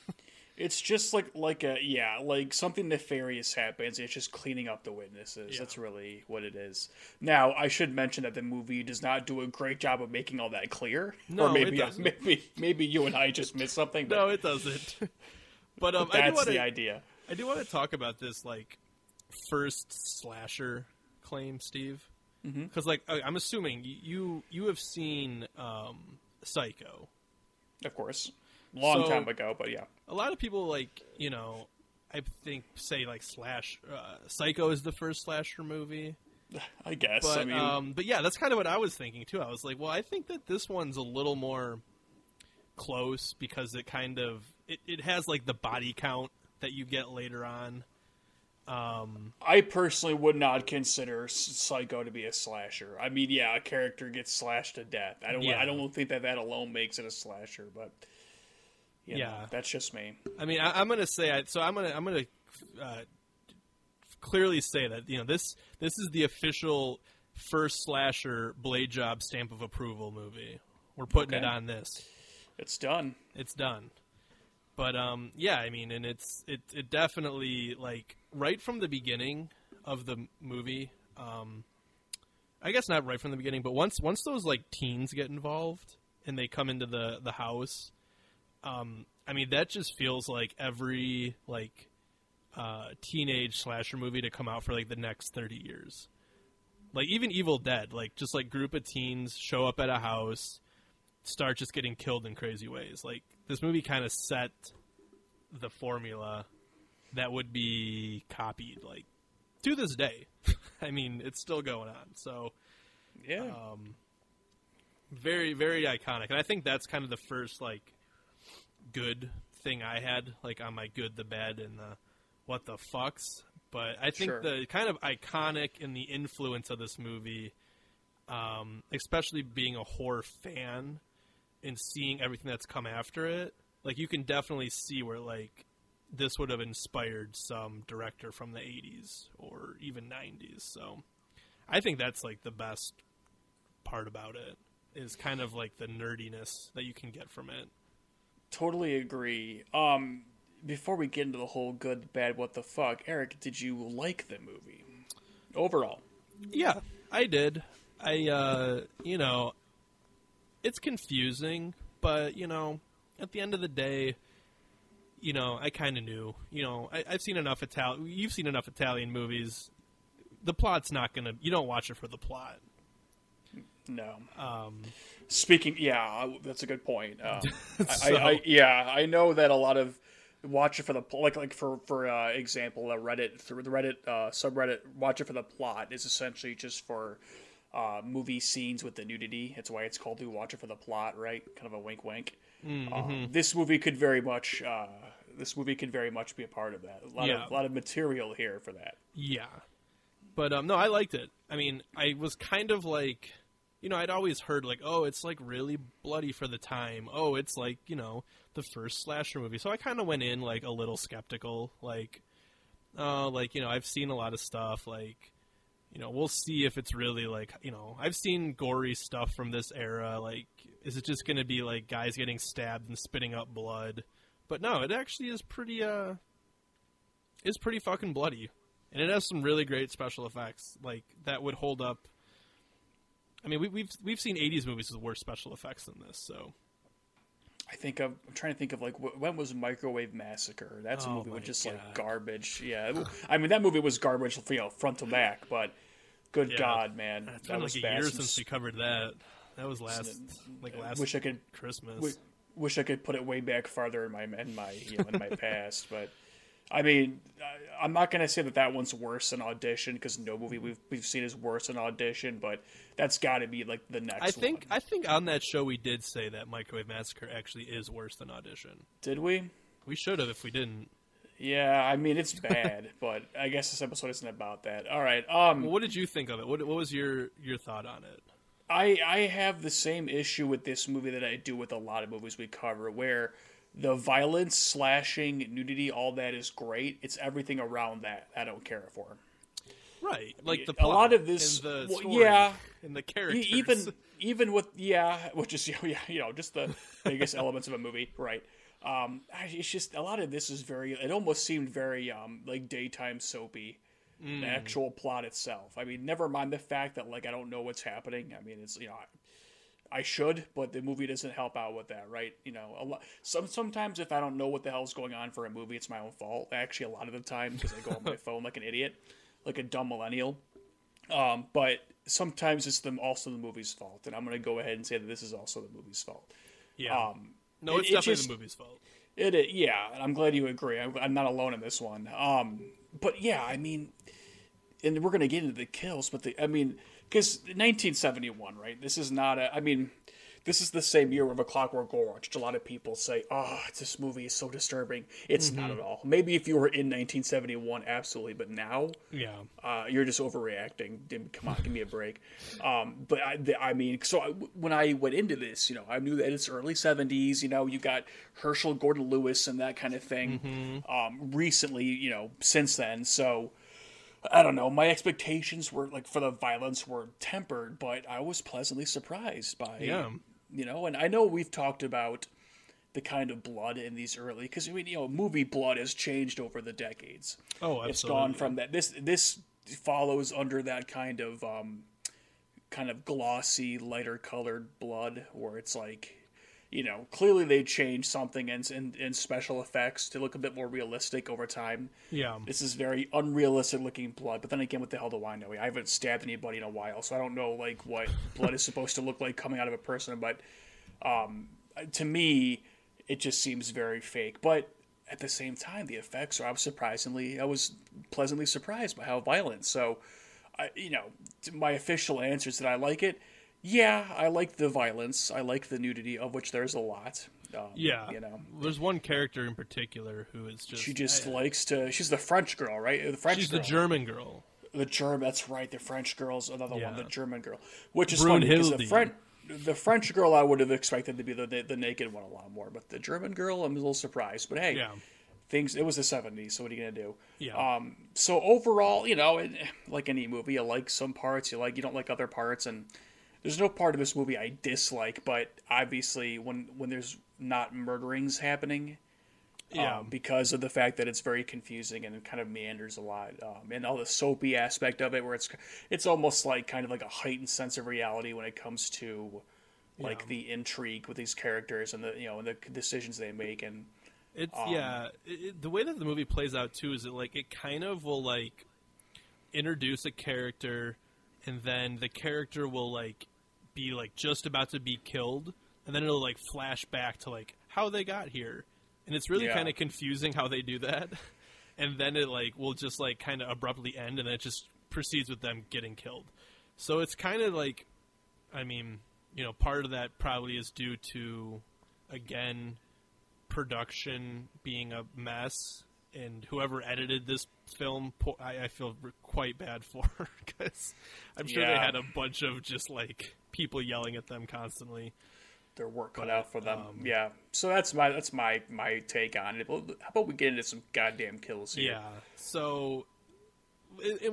It's just like like a yeah, like something nefarious happens. It's just cleaning up the witnesses. Yeah. That's really what it is. Now, I should mention that the movie does not do a great job of making all that clear. No, or it maybe doesn't. maybe maybe you and I just missed something. But no, it doesn't. but um, that's want the idea. I do want to talk about this like first slasher claim, Steve, because like I- I'm assuming you you have seen um, Psycho. Of course, long So- time ago, but yeah, A lot of people like you know I think say like slash uh, Psycho is the first slasher movie, I guess. but I mean, um, but yeah, that's kind of what I was thinking too. I was like, well, I think that this one's a little more close because it kind of it, it has like the body count that you get later on. Um, I personally would not consider Psycho to be a slasher. I mean, yeah, a character gets slashed to death. I don't. Yeah. I don't think that that alone makes it a slasher, but you know, Yeah. that's just me. I mean, I, I'm gonna say I, so. I'm gonna I'm gonna uh, clearly say that you know this this is the official first slasher blade job stamp of approval movie. We're putting it on this. It's done. It's done. But um, yeah, I mean, and it's it it definitely like right from the beginning of the movie. Um, I guess not right from the beginning, but once once those like teens get involved and they come into the the house, um, I mean that just feels like every like uh, teenage slasher movie to come out for like the next thirty years. Like even Evil Dead, like just like group of teens show up at a house, start just getting killed in crazy ways. Like this movie kind of set the formula that would be copied like to this day. I mean, it's still going on. So Yeah. um, very very iconic, and I think that's kind of the first like good thing I had like on my good, the bad, and the what the fucks. But I think Sure. the kind of iconic and the influence of this movie, um, especially being a horror fan and seeing everything that's come after it, like you can definitely see where like this would have inspired some director from the 80s or even 90s. So I think that's like the best part about it is kind of like the nerdiness that you can get from it. Totally agree. Um, before we get into the whole good, bad, what the fuck, Eric, did you like the movie overall? Yeah, I did. I uh, you know, it's confusing, but you know, at the end of the day, you know, I kind of knew. You know, I, I've seen enough Italian. You've seen enough Italian movies. The plot's not gonna. You don't watch it for the plot. No. Um, Speaking, yeah, that's a good point. I, So- I, I, yeah, I know that a lot of watch it for the like like for for uh, example, uh, Reddit through the Reddit uh, subreddit, watch it for the plot is essentially just for uh, movie scenes with the nudity. It's why it's called "Do Watch It for the Plot," right? Kind of a wink, wink. Um, this movie could very much. Uh, this movie could very much be a part of that. A lot Yeah. of a lot of material here for that. Yeah, but um, no, I liked it. I mean, I was kind of like, you know, I'd always heard like, oh, it's like really bloody for the time. Oh, it's like you know the first slasher movie. So I kind of went in like a little skeptical, like, oh, like you know, I've seen a lot of stuff. Like, you know, we'll see if it's really like, you know, I've seen gory stuff from this era. Like, is it just going to be like guys getting stabbed and spitting up blood? But no, it actually is pretty uh is pretty fucking bloody. And it has some really great special effects, like that would hold up. I mean, we, we've we've seen '80s movies with worse special effects than this, so I think of, I'm trying to think of like when was Microwave Massacre? That's a Oh movie my with just God. like garbage. Yeah, I mean that movie was garbage, you know, front to back. But Good Yeah. God, man, It's that been was like a bad. year since we covered that. That was last, like last wish I could Christmas. w- wish I could put it way back farther in my in my you know, in my past, but I mean, I'm not gonna say that that one's worse than Audition because no movie we've we've seen is worse than Audition, but that's got to be like the next. I think one. I think on that show we did say that Microwave Massacre actually is worse than Audition. did we? We should have if we didn't. Yeah, I mean it's bad, but I guess this episode isn't about that. All right, um, Well, what did you think of it? What, what was your your thought on it? I I have the same issue with this movie that I do with a lot of movies we cover, where the violence, slashing, nudity, all that is great. It's everything around that I don't care for. Right, like the A lot of this- and the well, story yeah. and the characters. even even with yeah, which is yeah, you know just the biggest elements of a movie, right? Um, it's just a lot of this is very. It almost seemed very um like daytime soapy. Mm. The actual plot itself. I mean, never mind the fact that like I don't know what's happening. I mean, it's you know. I, I should, but the movie doesn't help out with that, right? You know, a lot. Some sometimes if I don't know what the hell's going on for a movie, it's my own fault. Actually, a lot of the time because I go on my phone like an idiot, like a dumb millennial. Um, but sometimes it's the, also the movie's fault, and I'm going to go ahead and say that this is also the movie's fault. yeah, Um, no, it's it definitely just- the movie's fault. it, it yeah, and I'm glad you agree. I'm, I'm not alone in this one. Um, but yeah, I mean, and we're going to get into the kills, but the I mean, because 1971, right? This is not a. I mean, this is the same year of A Clockwork Orange, which a lot of people say, "Oh, this movie is so disturbing." It's not Mm-hmm. at all. Maybe if you were in 1971, absolutely, but now, Yeah, uh, you're just overreacting. Come on, give me a break. Um, but I, the, I mean, so I, when I went into this, you know, I knew that it's early '70s. You know, you got Herschell Gordon Lewis and that kind of thing. Um, recently, you know, since then, so I don't know. My expectations were like for the violence were tempered, but I was pleasantly surprised by, Yeah. you know. And I know we've talked about the kind of blood in these early because I mean, you know, movie blood has changed over the decades Oh, it's gone from that this this follows under that kind of um kind of glossy lighter colored blood where it's like you know clearly they changed something in, in in special effects to look a bit more realistic over time. Yeah. this is very unrealistic looking blood but then again what the hell do i know? I haven't stabbed anybody in a while so i don't know like what blood is supposed to look like coming out of a person but um to me it just seems very fake. But at the same time the effects are I was surprisingly i was pleasantly surprised by how violent. So I, you know my official answer is that i like it yeah i like the violence i like the nudity of which there's a lot um, Yeah, you know there's one character in particular who is just she just I- likes to she's the french girl right the french she's girl. the German girl. The German, that's right. The French girl's another one. The German girl, which is funny because the French, the French girl, I would have expected to be the the naked one a lot more, but the German girl, I'm a little surprised. But hey, Yeah, things. It was the '70s, so what are you gonna do? yeah, Um, so overall, you know, it, like any movie, you like some parts, you like you don't like other parts, and there's no part of this movie I dislike. But obviously, when when there's not murderings happening, yeah. um, because of the fact that it's very confusing and it kind of meanders a lot, um, and all the soapy aspect of it, where it's it's almost like kind of like a heightened sense of reality when it comes to like Yeah. the intrigue with these characters and the you know and the decisions they make and It's Um, yeah. It- the way that the movie plays out too is it like it kind of will like introduce a character, and then the character will like be like just about to be killed, and then it'll like flash back to like how they got here, and it's really Yeah. kind of confusing how they do that. And then it like will just like kind of abruptly end, and then it just proceeds with them getting killed. So it's kind of like, I mean, you know, part of that probably is due to, again, production being a mess, and whoever edited this film, po- I, I feel quite bad for because I'm sure they had a bunch of just like people yelling at them constantly. their work cut But, out for them. um, yeah. So that's my that's my my take on it. How about we get into some goddamn kills here? Yeah. So,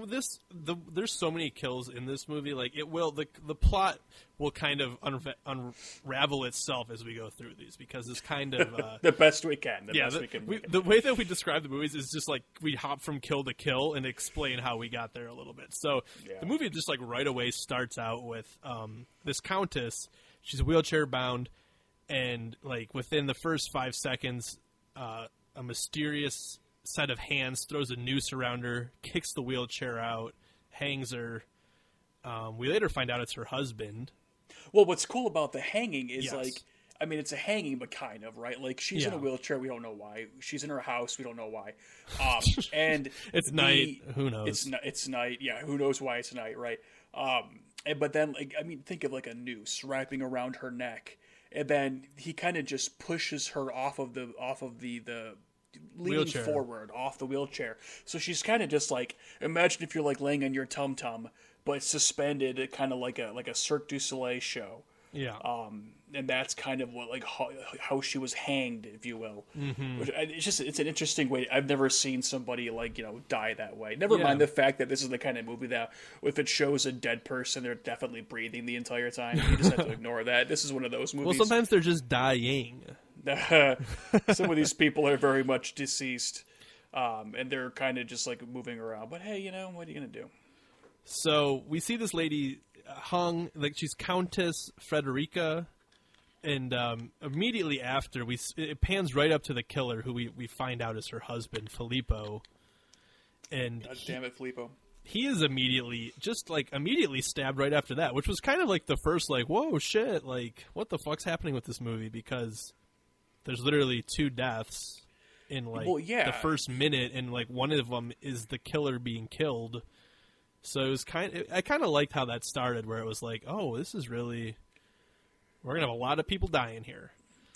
this, the, there's so many kills in this movie. Like it will, the the plot will kind of unra- unravel itself as we go through these because it's kind of. Uh, The best we can. The yeah, best the, we can. we, the way that we describe the movies is just like we hop from kill to kill and explain how we got there a little bit. So Yeah. the movie just like right away starts out with um, this countess. She's wheelchair bound, and like within the first five seconds, uh, a mysterious set of hands throws a noose around her, kicks the wheelchair out, hangs her, Um, we later find out it's her husband. Well, what's cool about the hanging is Yes. like, I mean, it's a hanging, but kind of right. Like she's in a wheelchair. We don't know why. She's in her house. We don't know why. Um, and It's the- night. Who knows? It's it's night. Yeah, who knows why it's night, right? Um, and, but then, like, I mean, think of like a noose wrapping around her neck, and then he kind of just pushes her off of the off of the the leaning Wheelchair. forward off the wheelchair. So she's kind of just like imagine if you're like laying on your tum tum, but suspended, kind of like a like a Cirque du Soleil show yeah. um, and that's kind of what like how, how she was hanged, if you will. Mm-hmm. Which, it's just it's an interesting way. I've never seen somebody like you know die that way. Never Yeah. mind the fact that this is the kind of movie that if it shows a dead person, they're definitely breathing the entire time. You just have to ignore that. This is one of those movies. well, sometimes they're just dying. some of these people are very much deceased. Um, and they're kind of just like moving around. But hey, you know what are you gonna do? So we see this lady hung, like she's Countess Frederica, and um, immediately after, we it pans right up to the killer, who we, we find out is her husband, Filippo. And God damn it, Filippo. he is immediately, just like immediately stabbed right after that, which was kind of like the first, like, whoa, shit, like, what the fuck's happening with this movie? Because there's literally two deaths in like Well, yeah. the first minute, and like one of them is the killer being killed. So it was kind. Of, I kind of liked how that started, where it was like, oh, this is really. We're gonna have a lot of people dying here.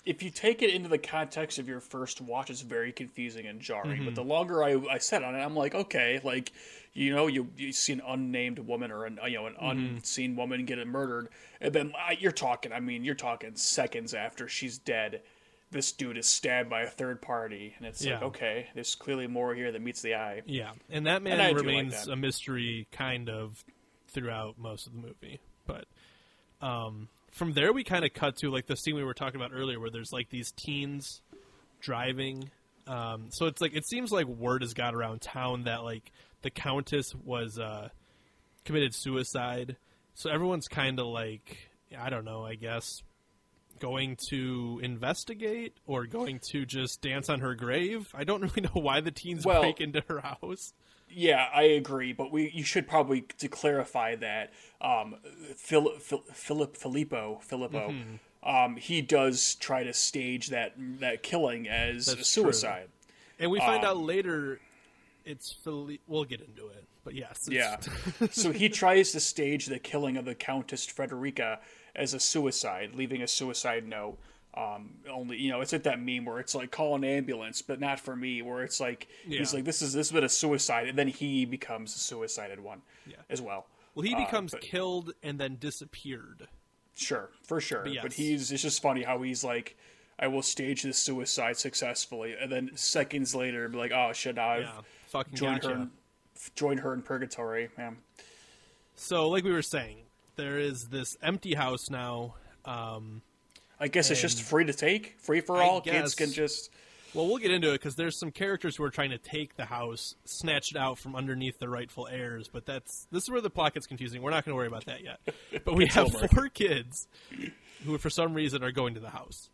if you take it into the context of your first watch, it's very confusing and jarring. Mm-hmm. But the longer I, I sat on it, I'm like, okay, like you know, you you see an unnamed woman or an you know an Mm-hmm. unseen woman get murdered, and then uh, you're talking. I mean, you're talking seconds after she's dead. This dude is stabbed by a third party, and it's like, okay, there's clearly more here that meets the eye. Yeah, and that man And do like remains that. a mystery kind of throughout most of the movie. But um, from there, we kind of cut to like the scene we were talking about earlier, where there's like these teens driving. Um, so it's like it seems like word has got around town that like the countess was uh, committed suicide. So everyone's kind of like I don't know, I guess going to investigate or going to just dance on her grave. I don't really know why the teens Well- break into her house. Yeah, I agree, but we you should probably to clarify that um, Phil, Phil, Philip Filippo Filippo Mm-hmm. um, he does try to stage that that killing as a That's suicide. And we find Um, out later it's Philippe. We'll get into it, but yes, Yeah, so he tries to stage the killing of the Countess Frederica as a suicide, leaving a suicide note. Um, only you know, it's at that meme where it's like call an ambulance, but not for me. Where it's like he's like this is this has been a suicide, and then he becomes a suicided one Yeah. as well. Well, he Uh, becomes but- killed and then disappeared. Sure, for sure. But, yes. he's it's just funny how he's like, I will stage this suicide successfully, and then seconds later, be like, oh shit, I've Yeah, fucking joined gotcha. her, in, joined her in purgatory. Man, So, like we were saying, there is this empty house now. Um, I guess it's just free to take, free for I all. Kids guess- can just well, we'll get into it because there's some characters who are trying to take the house, snatch it out from underneath the rightful heirs. But that's this is where the plot gets confusing. We're not going to worry about that yet. But we have homework. four kids who, for some reason, are going to the house,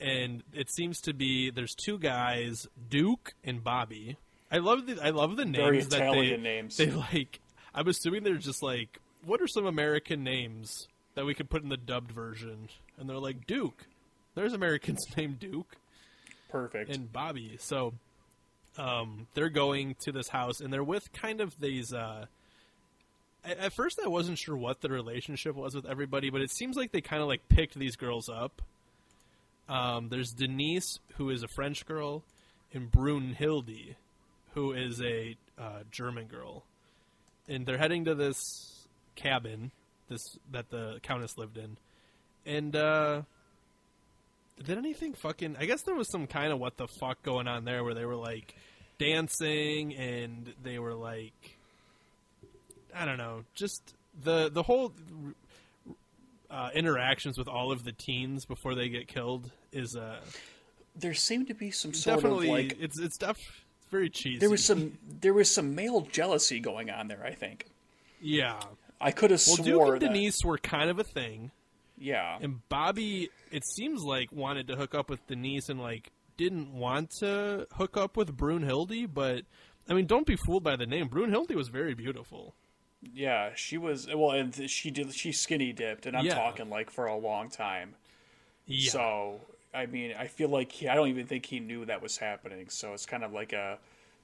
and it seems to be there's two guys, Duke and Bobby. I love the I love the names Very that they Italian names. they like. I'm assuming they're just like, what are some American names that we could put in the dubbed version? And they're like Duke. There's Americans named Duke perfect. and Bobby. So um, they're going to this house, and they're with kind of these. Uh, at, at first, I wasn't sure what the relationship was with everybody, but it seems like they kind of like picked these girls up. Um, there's Denise, who is a French girl, and Brunhilde, who is a uh, German girl, and they're heading to this cabin, this that the countess lived in, and. uh did anything fucking I guess there was some kind of what the fuck going on there where they were like dancing and they were like I don't know, just the the whole uh, interactions with all of the teens before they get killed is uh there seemed to be some sort definitely of like it's it's def- it's very cheesy. there was some there was some male jealousy going on there. I think yeah. I could have Well, Duke and that. Denise were kind of a thing. yeah, And Bobby, it seems like wanted to hook up with Denise and like didn't want to hook up with Brunhilde, but I mean, don't be fooled by the name. Brunhilde was very beautiful. Yeah, she was well, and th- she did. She skinny dipped, and I'm Yeah. talking like for a long time. Yeah. So I mean, I feel like he, I don't even think he knew that was happening. So it's kind of like a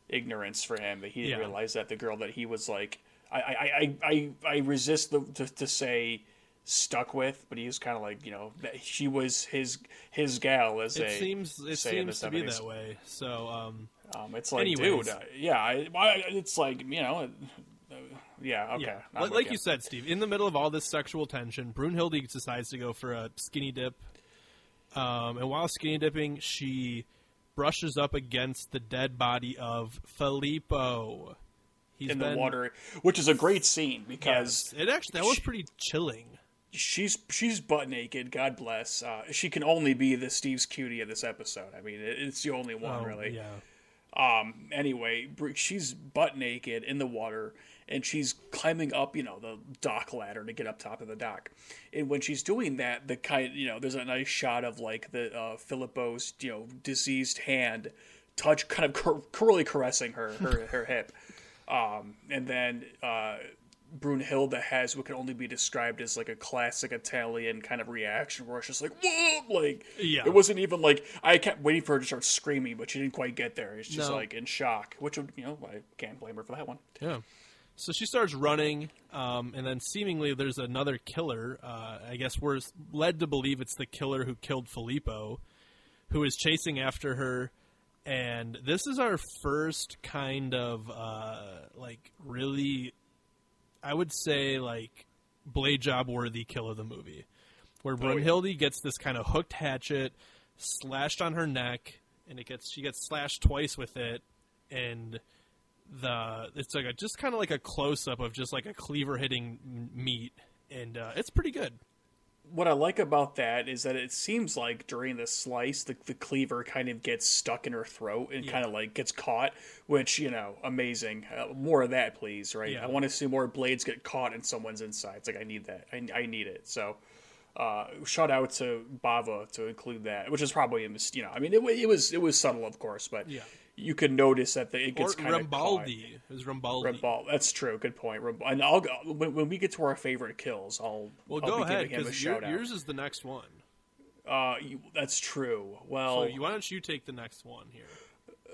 ignorance for him that he didn't Yeah. realize that the girl that he was like, I I I I, resist the, to to say stuck with, but he was kind of like you know that she was his his gal as it they seems it seems to be that way. So um, Um, it's like, Anyways. dude, uh, yeah, I, I, it's like you know, uh, yeah, okay, yeah, like, like you said, Steve. In the middle of all this sexual tension, Brunhilde decides to go for a skinny dip. Um, and while skinny dipping, she brushes up against the dead body of Filippo. He's in been, the water, which is a great scene because Yes, it actually that was pretty chilling. she's she's butt naked. God bless. Uh, she can only be the Steve's cutie of this episode. I mean, it, it's the only one Oh, really. Yeah. Um. Anyway, she's butt naked in the water, and she's climbing up, you know, the dock ladder to get up top of the dock. And when she's doing that, the kind, you know, there's a nice shot of like the uh, Filippo's, you know, diseased hand touch, kind of cur- curly caressing her her her hip. Um. And then uh, Brunhilde has what can only be described as like a classic Italian kind of reaction, where it's just like, whoa, like Yeah. it wasn't even like I kept waiting for her to start screaming, but she didn't quite get there. It's just No. like in shock, which would you know I can't blame her for that one. Yeah. So she starts running, um, and then seemingly there's another killer. Uh, I guess we're led to believe it's the killer who killed Filippo, who is chasing after her. And this is our first kind of uh, like really, I would say like blade job worthy kill of the movie, where yeah. Brunhilde gets this kind of hooked hatchet slashed on her neck, and it gets she gets slashed twice with it, and the it's like a just kind of like a close up of just like a cleaver hitting meat, and uh, it's pretty good. What I like about that is that it seems like during the slice, the, the cleaver kind of gets stuck in her throat and kind of like gets caught, which you know, amazing. Uh, more of that, please. Right? Yeah. I want to see more blades get caught in someone's insides. Like I need that. I, I need it. So. Uh, shout out to Bava to include that, which is probably a mis- you know, I mean, it, it was it was subtle, of course, but Yeah. You could notice that the, it gets kind of Rambaldi. Is was Rambaldi. That's true. Good point. Rambal. And I'll go when, when we get to our favorite kills. I'll well, I'll go be ahead giving him a because out. yours is the next one. Uh, you, that's true. Well, So you, why don't you take the next one here?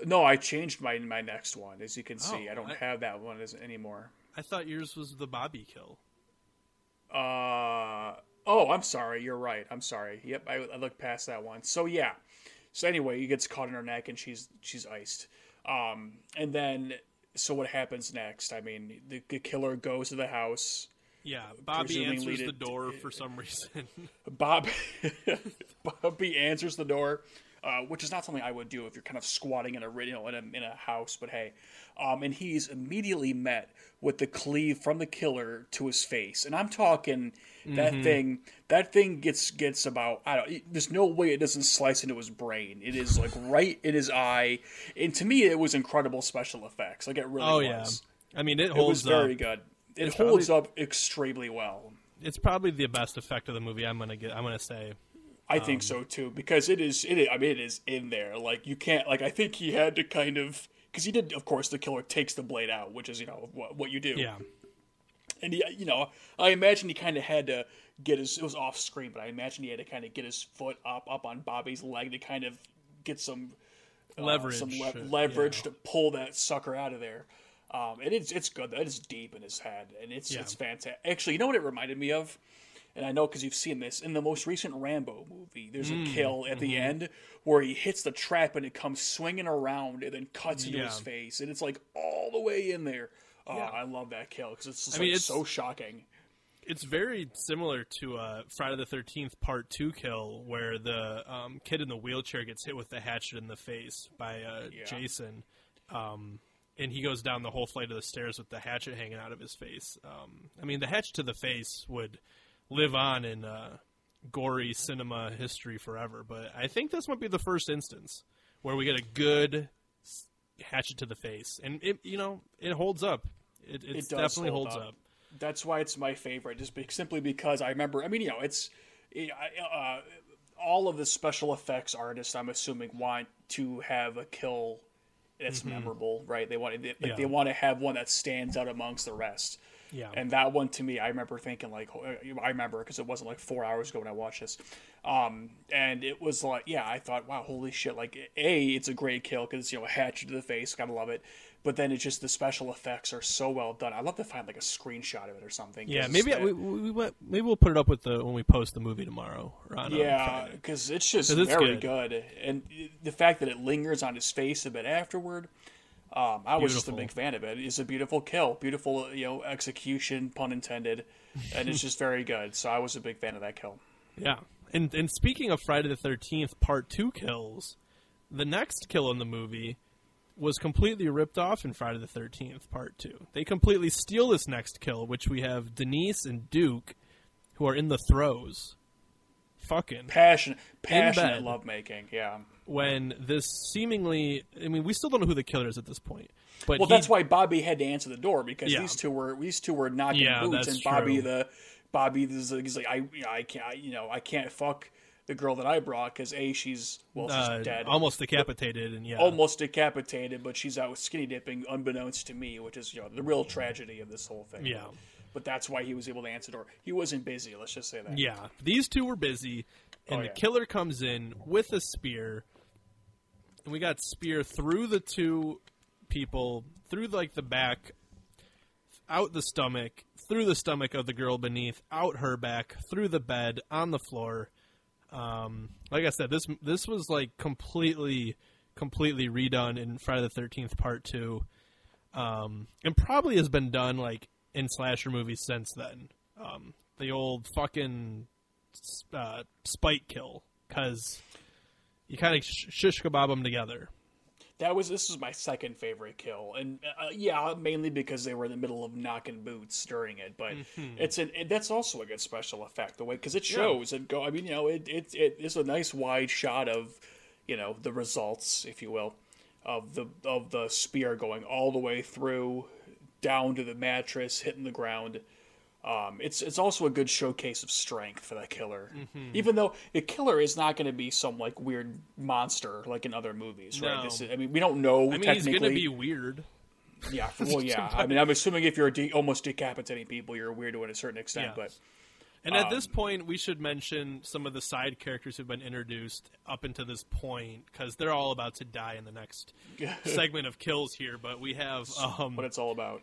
no, I changed my my next one. As you can see, Oh, I don't I- have that one as, anymore. I thought yours was the Bobby kill. Uh oh, I'm sorry. You're right. I'm sorry. Yep, I, I looked past that one. So yeah. So anyway, he gets caught in her neck and she's she's iced. Um, and then so what happens next? I mean, the, the killer goes to the house. Yeah, Bobby answers the door for some reason. Bob Bobby answers the door, uh, which is not something I would do if you're kind of squatting in a you know in a, in a house. But hey, um, and he's immediately met with the cleave from the killer to his face, and I'm talking that thing. That thing gets gets about I don't. It, there's no way it doesn't slice into his brain. It is like right in his eye, and to me, it was incredible special effects. Like it really oh was. yeah, I mean it It holds was very up. good. It It's holds up extremely well. It's probably the best effect of the movie. I'm gonna get. I'm gonna say. I Um, think so too because it is. It is, I mean, it is in there. Like you can't. Like I think he had to kind of because he did. Of course, the killer takes the blade out, which is you know what, what you do. Yeah. And he, you know, I imagine he kind of had to get his. It was off screen, but I imagine he had to kind of get his foot up up on Bobby's leg to kind of get some uh, Leverage, some uh, le- leverage yeah. to pull that sucker out of there. Um, and it's it's good. It is deep in his head, and it's Yeah. it's fantastic. Actually, you know what it reminded me of, and I know because you've seen this in the most recent Rambo movie. There's Mm, a kill at mm-hmm. the end where he hits the trap and it comes swinging around and then cuts into his face, and it's like all the way in there. Oh, Yeah. I love that kill because it's just I mean, like it's- so shocking. it's very similar to uh, Friday the Thirteenth Part Two kill, where the um, kid in the wheelchair gets hit with the hatchet in the face by uh, Yeah. Jason, um, and he goes down the whole flight of the stairs with the hatchet hanging out of his face. Um, I mean, the hatchet to the face would live on in uh, gory cinema history forever, but I think this might be the first instance where we get a good hatchet to the face, and it you know it holds up. It, it does definitely hold holds up. up. That's why it's my favorite, just be, simply because I remember. I mean, you know, it's uh, all of the special effects artists. I'm assuming want to have a kill that's memorable, right? They want they, like, Mm-hmm. Yeah. they want to have one that stands out amongst the rest. Yeah. And that one to me, I remember thinking like, I remember because it wasn't like four hours ago when I watched this, um, and it was like, yeah, I thought, wow, holy shit! Like, a, it's a great kill because you know, a hatchet to the face, gotta love it. But then it's just the special effects are so well done. I'd love to find like a screenshot of it or something. Yeah, maybe we, we, we, maybe we'll put it up with the when we post the movie tomorrow. On, Yeah, because it's just it's very good. good. and the fact that it lingers on his face a bit afterward, um, I was just a big fan of it. It's a beautiful kill, beautiful you know execution, pun intended, and it's just very good. So I was a big fan of that kill. yeah. And and speaking of Friday the Thirteenth Part Two kills, the next kill in the movie was completely ripped off in Friday the Thirteenth Part Two. They completely steal this next kill, which we have Denise and Duke, who are in the throes, fucking passion, passionate lovemaking. Yeah. when this seemingly I mean we still don't know who the killer is at this point. But Well, he- that's why Bobby had to answer the door because Yeah. these two were these two were knocking Yeah, boots, and Bobby true. the Bobby is he's like I you know, I can't I, you know I can't fuck the girl that I brought because a she's well she's uh, dead almost decapitated and yeah. almost decapitated, but she's out with skinny dipping, unbeknownst to me, which is you know the real tragedy of this whole thing. Yeah. But that's why he was able to answer the door. He wasn't busy. Let's just say that. Yeah, these two were busy, and Oh, the killer comes in with a spear, and we got spear through the two people, through like the back, out the stomach, through the stomach of the girl beneath, out her back, through the bed, on the floor. Um, like I said, this this was like completely, completely redone in Friday the Thirteenth Part Two, um, and probably has been done like in slasher movies since then. Um, the old fucking uh, spike kill because you kind of sh- shish kebab them together. That was this was my second favorite kill, and uh, yeah, mainly because they were in the middle of knocking boots during it. But Mm-hmm. it's an it, that's also a good special effect the way because it shows it go. I mean, you know, it it it is a nice wide shot of you know the results, if you will, of the of the spear going all the way through down to the mattress, hitting the ground. Um, it's it's also a good showcase of strength for that killer, Mm-hmm. even though the killer is not going to be some like weird monster like in other movies, right? This is, I mean, we don't know. I mean, he's going to be weird. Yeah, well, yeah. I mean, I'm assuming if you're de- almost decapitating people, you're a weirdo to a certain extent. Yeah. But And at this point, we should mention some of the side characters who've been introduced up until this point because they're all about to die in the next segment of kills here. But we have um, what it's all about.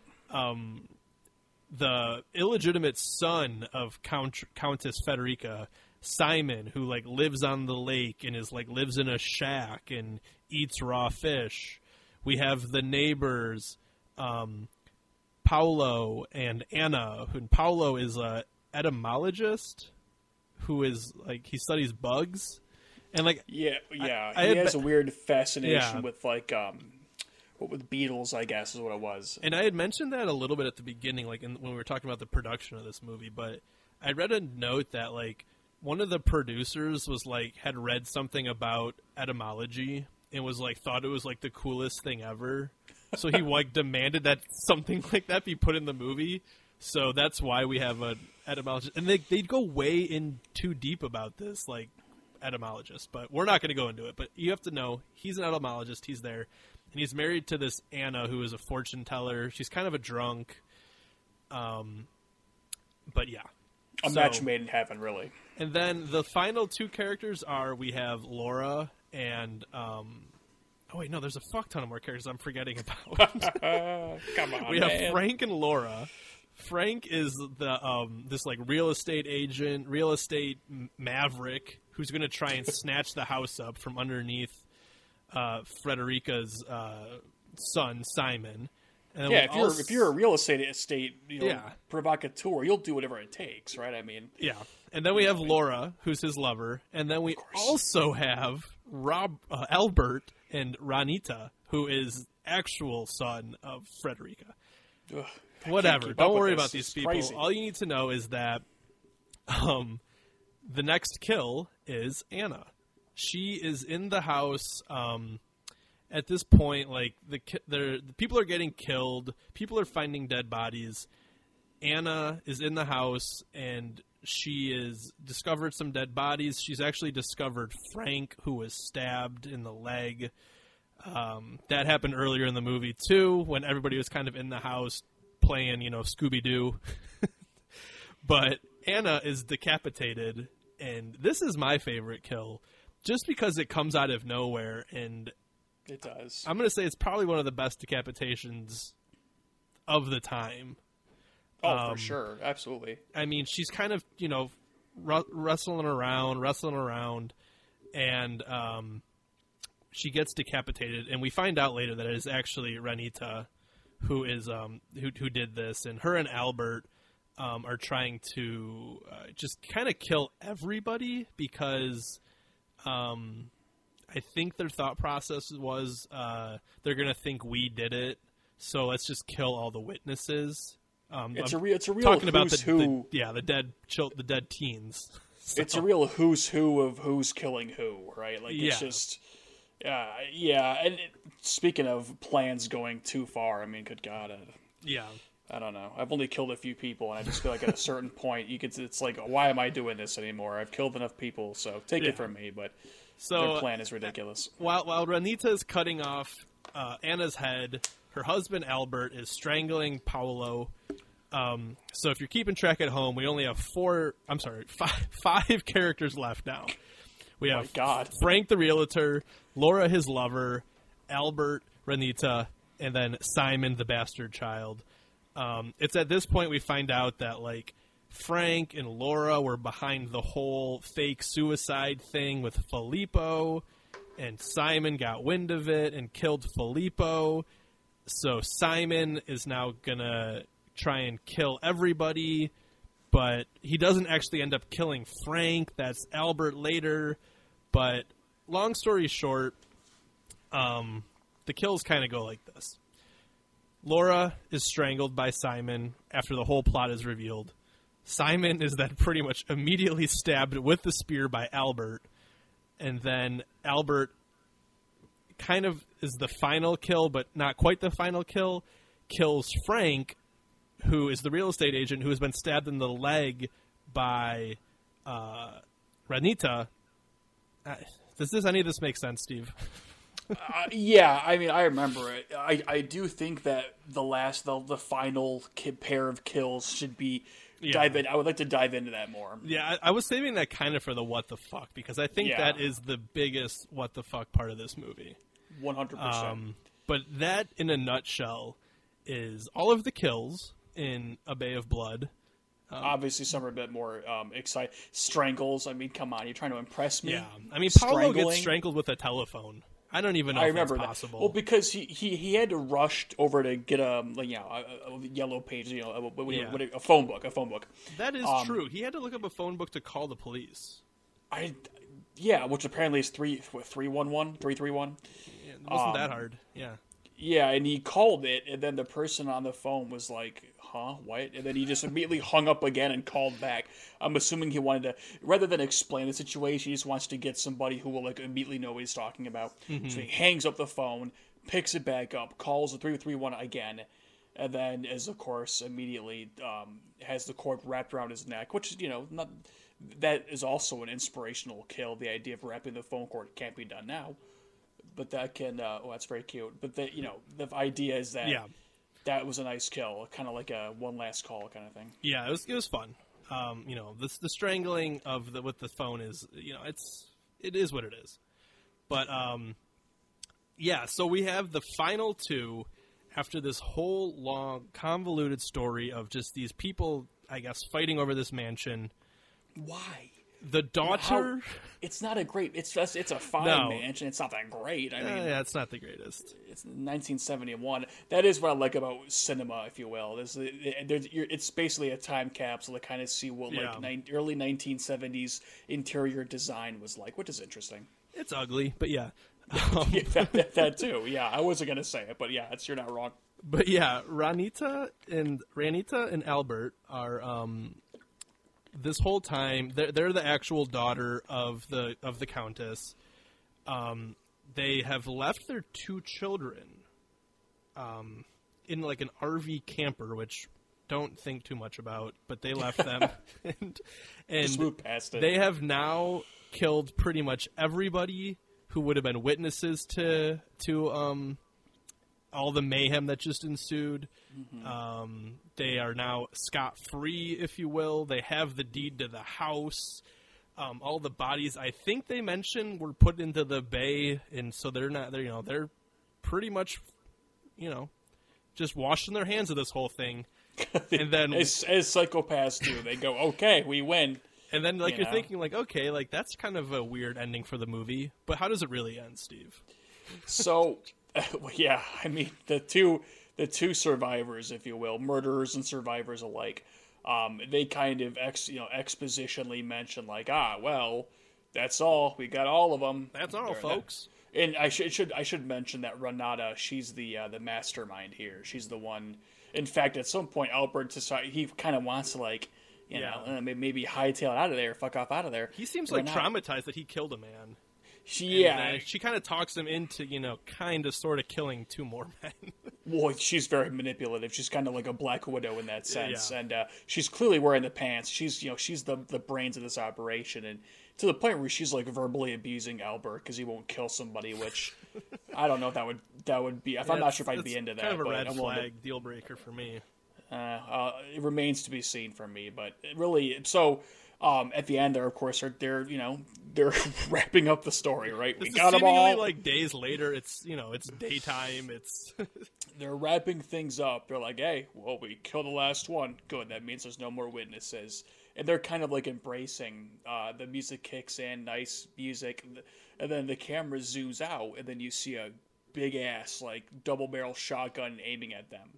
the illegitimate son of Count- Countess Federica, Simon, who like lives on the lake and is like lives in a shack and eats raw fish. We have the neighbors, um, Paolo and Anna. Who Paolo is a etymologist who is like he studies bugs, and like Yeah, yeah. I he had has be- a weird fascination Yeah. with like um, what with beetles, I guess, is what it was. And I had mentioned that a little bit at the beginning, like in, when we were talking about the production of this movie. But I read a note that like one of the producers was like had read something about etymology and was like thought it was like the coolest thing ever. So he like demanded that something like that be put in the movie. So that's why we have an etymologist, and they they'd go way in too deep about this, like etymologist. But we're not going to go into it. But you have to know he's an etymologist. He's there, and he's married to this Anna, who is a fortune teller. She's kind of a drunk. Um, but yeah, A So- match made in heaven, really. and then the final two characters are we have Laura and um, oh wait no, there's a fuck ton of more characters I'm forgetting about. Come on, we have man. Frank and Laura. Frank is the um, this like real estate agent, real estate maverick who's going to try and snatch the house up from underneath uh, Frederica's uh, son Simon. And Yeah, if you're also- if you're a real estate estate, you know, Yeah. provocateur, you'll do whatever it takes, right? I mean, Yeah, and then we have Laura, who's his lover, and then we also have Rob uh, Albert and Renata, who is actual son of Frederica. ugh, Whatever. Don't worry about these It's people. crazy. All you need to know is that um, the next kill is Anna. She is in the house. Um, at this point, like the, the the people are getting killed. People are finding dead bodies. Anna is in the house and she is discovered some dead bodies. She's actually discovered Frank, who was stabbed in the leg. Um, that happened earlier in the movie too, when everybody was kind of in the house playing, you know, Scooby Doo. but Anna is decapitated, and this is my favorite kill, just because it comes out of nowhere, and It does. I'm gonna say it's probably one of the best decapitations of the time. oh, um, for sure, absolutely. I mean, she's kind of you know ru- wrestling around, wrestling around, and um, she gets decapitated. And we find out later that it is actually Renata who is um, who who did this, and her and Albert um, are trying to uh, just kind of kill everybody because. Um, I think their thought process was uh, they're gonna think we did it, so let's just kill all the witnesses. Um, It's I'm a real. It's a real talking about the, who. the- yeah the dead chil- the dead teens. So- it's a real who's who of who's killing who, right? Like it's Yeah. just, uh, yeah. And it, speaking of plans going too far, I mean, good God, I, yeah I don't know. I've only killed a few people, and I just feel like at a certain point, you could. It's like, why am I doing this anymore? I've killed enough people, so take Yeah. it from me. But so their plan is ridiculous. while while Renata is cutting off uh, Anna's head, her husband Albert is strangling Paolo. Um, so if you're keeping track at home, we only have four. I'm sorry, five, five characters left now. We have Oh God. Frank the realtor, Laura his lover, Albert, Renata, and then Simon the bastard child. Um, it's at this point we find out that like Frank and Laura were behind the whole fake suicide thing with Filippo, and Simon got wind of it and killed Filippo. So Simon is now gonna try and kill everybody, but he doesn't actually end up killing Frank. That's Albert later. But long story short, um, the kills kind of go like this. Laura is strangled by Simon after the whole plot is revealed. Simon is then pretty much immediately stabbed with the spear by Albert, and then Albert kind of is the final kill, but not quite the final kill. Kills Frank, who is the real estate agent who has been stabbed in the leg by uh, Renata. Uh, does this any of this make sense, Steve? Uh, yeah, I mean, I remember it. I, I do think that the last, the, the final ki- pair of kills should be Yeah. dive in. I would like to dive into that more. Yeah, I, I was saving that kind of for the what the fuck because I think Yeah. that is the biggest what the fuck part of this movie. One hundred percent. Um, but that, in a nutshell, is all of the kills in A Bay of Blood. Obviously, some are a bit more um, exciting. Strangles. I mean, come on, you're trying to impress me. Yeah, I mean, Paolo Strangling? gets strangled with a telephone. I don't even know I if that's remember that. possible. Well, because he, he, he had to rush over to get a like, you know a, a yellow page, you know, a, what- Yeah. a phone book, a phone book. that is um, true. He had to look up a phone book to call the police. I, yeah, which apparently is three what, three one one three three one. Yeah, it wasn't that Um, hard. Yeah. Yeah, and he called it, and then the person on the phone was like, "Huh, what?" And then he just immediately hung up again and called back. I'm assuming he wanted to, rather than explain the situation, he just wants to get somebody who will like immediately know what he's talking about. So he hangs up the phone, picks it back up, calls the three three one again, and then is of course immediately um, has the cord wrapped around his neck, which is you know not. That is also an inspirational kill. The idea of wrapping the phone cord can't be done now but that can uh, oh that's very cute but the you know the idea is that Yeah. That was a nice kill kind of like a one last call kind of thing Yeah, it was it was fun. Um, you know, the the strangling of the with the phone is you know it's it is what it is. But um, yeah, so we have the final two after this whole long convoluted story of just these people, I guess, fighting over this mansion. why The daughter, it's not a great it's just it's a fine No. mansion it's not that great i mean yeah, it's not the greatest. it's 1971 that is what i like about cinema if you will there's, there's you're, it's basically a time capsule to kind of see what Yeah. like nine, early 1970s interior design was like which is interesting It's ugly, but yeah. yeah, that, that, that too yeah i wasn't gonna say it but yeah it's you're not wrong But yeah, Renata and Renata and Albert are um, this whole time they're, they're the actual daughter of the of the countess. Um, they have left their two children um, in like an RV camper, which don't think too much about, but they left them, and, and they have now killed pretty much everybody who would have been witnesses to to um all the mayhem that just ensued. Um, they are now scot free, if you will. They have the deed to the house. Um, all the bodies, I think they mentioned, were put into the bay, and so they're not. They're you know they're pretty much, you know, just washing their hands of this whole thing. And then as, as psychopaths do, they go, "Okay, we win." and then like you you're know? thinking like okay like that's kind of a weird ending for the movie but how does it really end steve So, well, yeah, I mean the two the two survivors, if you will, murderers and survivors alike. Um, they kind of ex you know expositionally mention like, ah, well, that's all. We got all of them. that's all folks And I should should I should mention that Renata, she's the uh, the mastermind here. She's the one. In fact, at some point, Albert decides he kind of wants to like, you Yeah. know, uh, may- maybe hightail it out of there, fuck off out of there. he seems like Renata- traumatized that he killed a man She, yeah, And she kind of talks him into you know kind of sort of killing two more men Well, she's very manipulative. She's kind of like a Black Widow in that sense, Yeah. and uh, she's clearly wearing the pants. She's you know she's the the brains of this operation, and to the point where she's like verbally abusing Albert because he won't kill somebody. Which I don't know if that would that would be. If I'm not sure if I'd be into that. kind of a but red I'm willing to- flag deal breaker for me uh, uh, it remains to be seen for me, but it really so. Um, at the end, there, of course, are they're you know they're wrapping up the story, right? We got them all. like days later it's you know it's daytime it's they're wrapping things up. They're like, hey, well, we killed the last one. Good. That means there's no more witnesses. And they're kind of like embracing. Uh, the music kicks in, nice music, and then the camera zooms out, and then you see a big ass like double barrel shotgun aiming at them.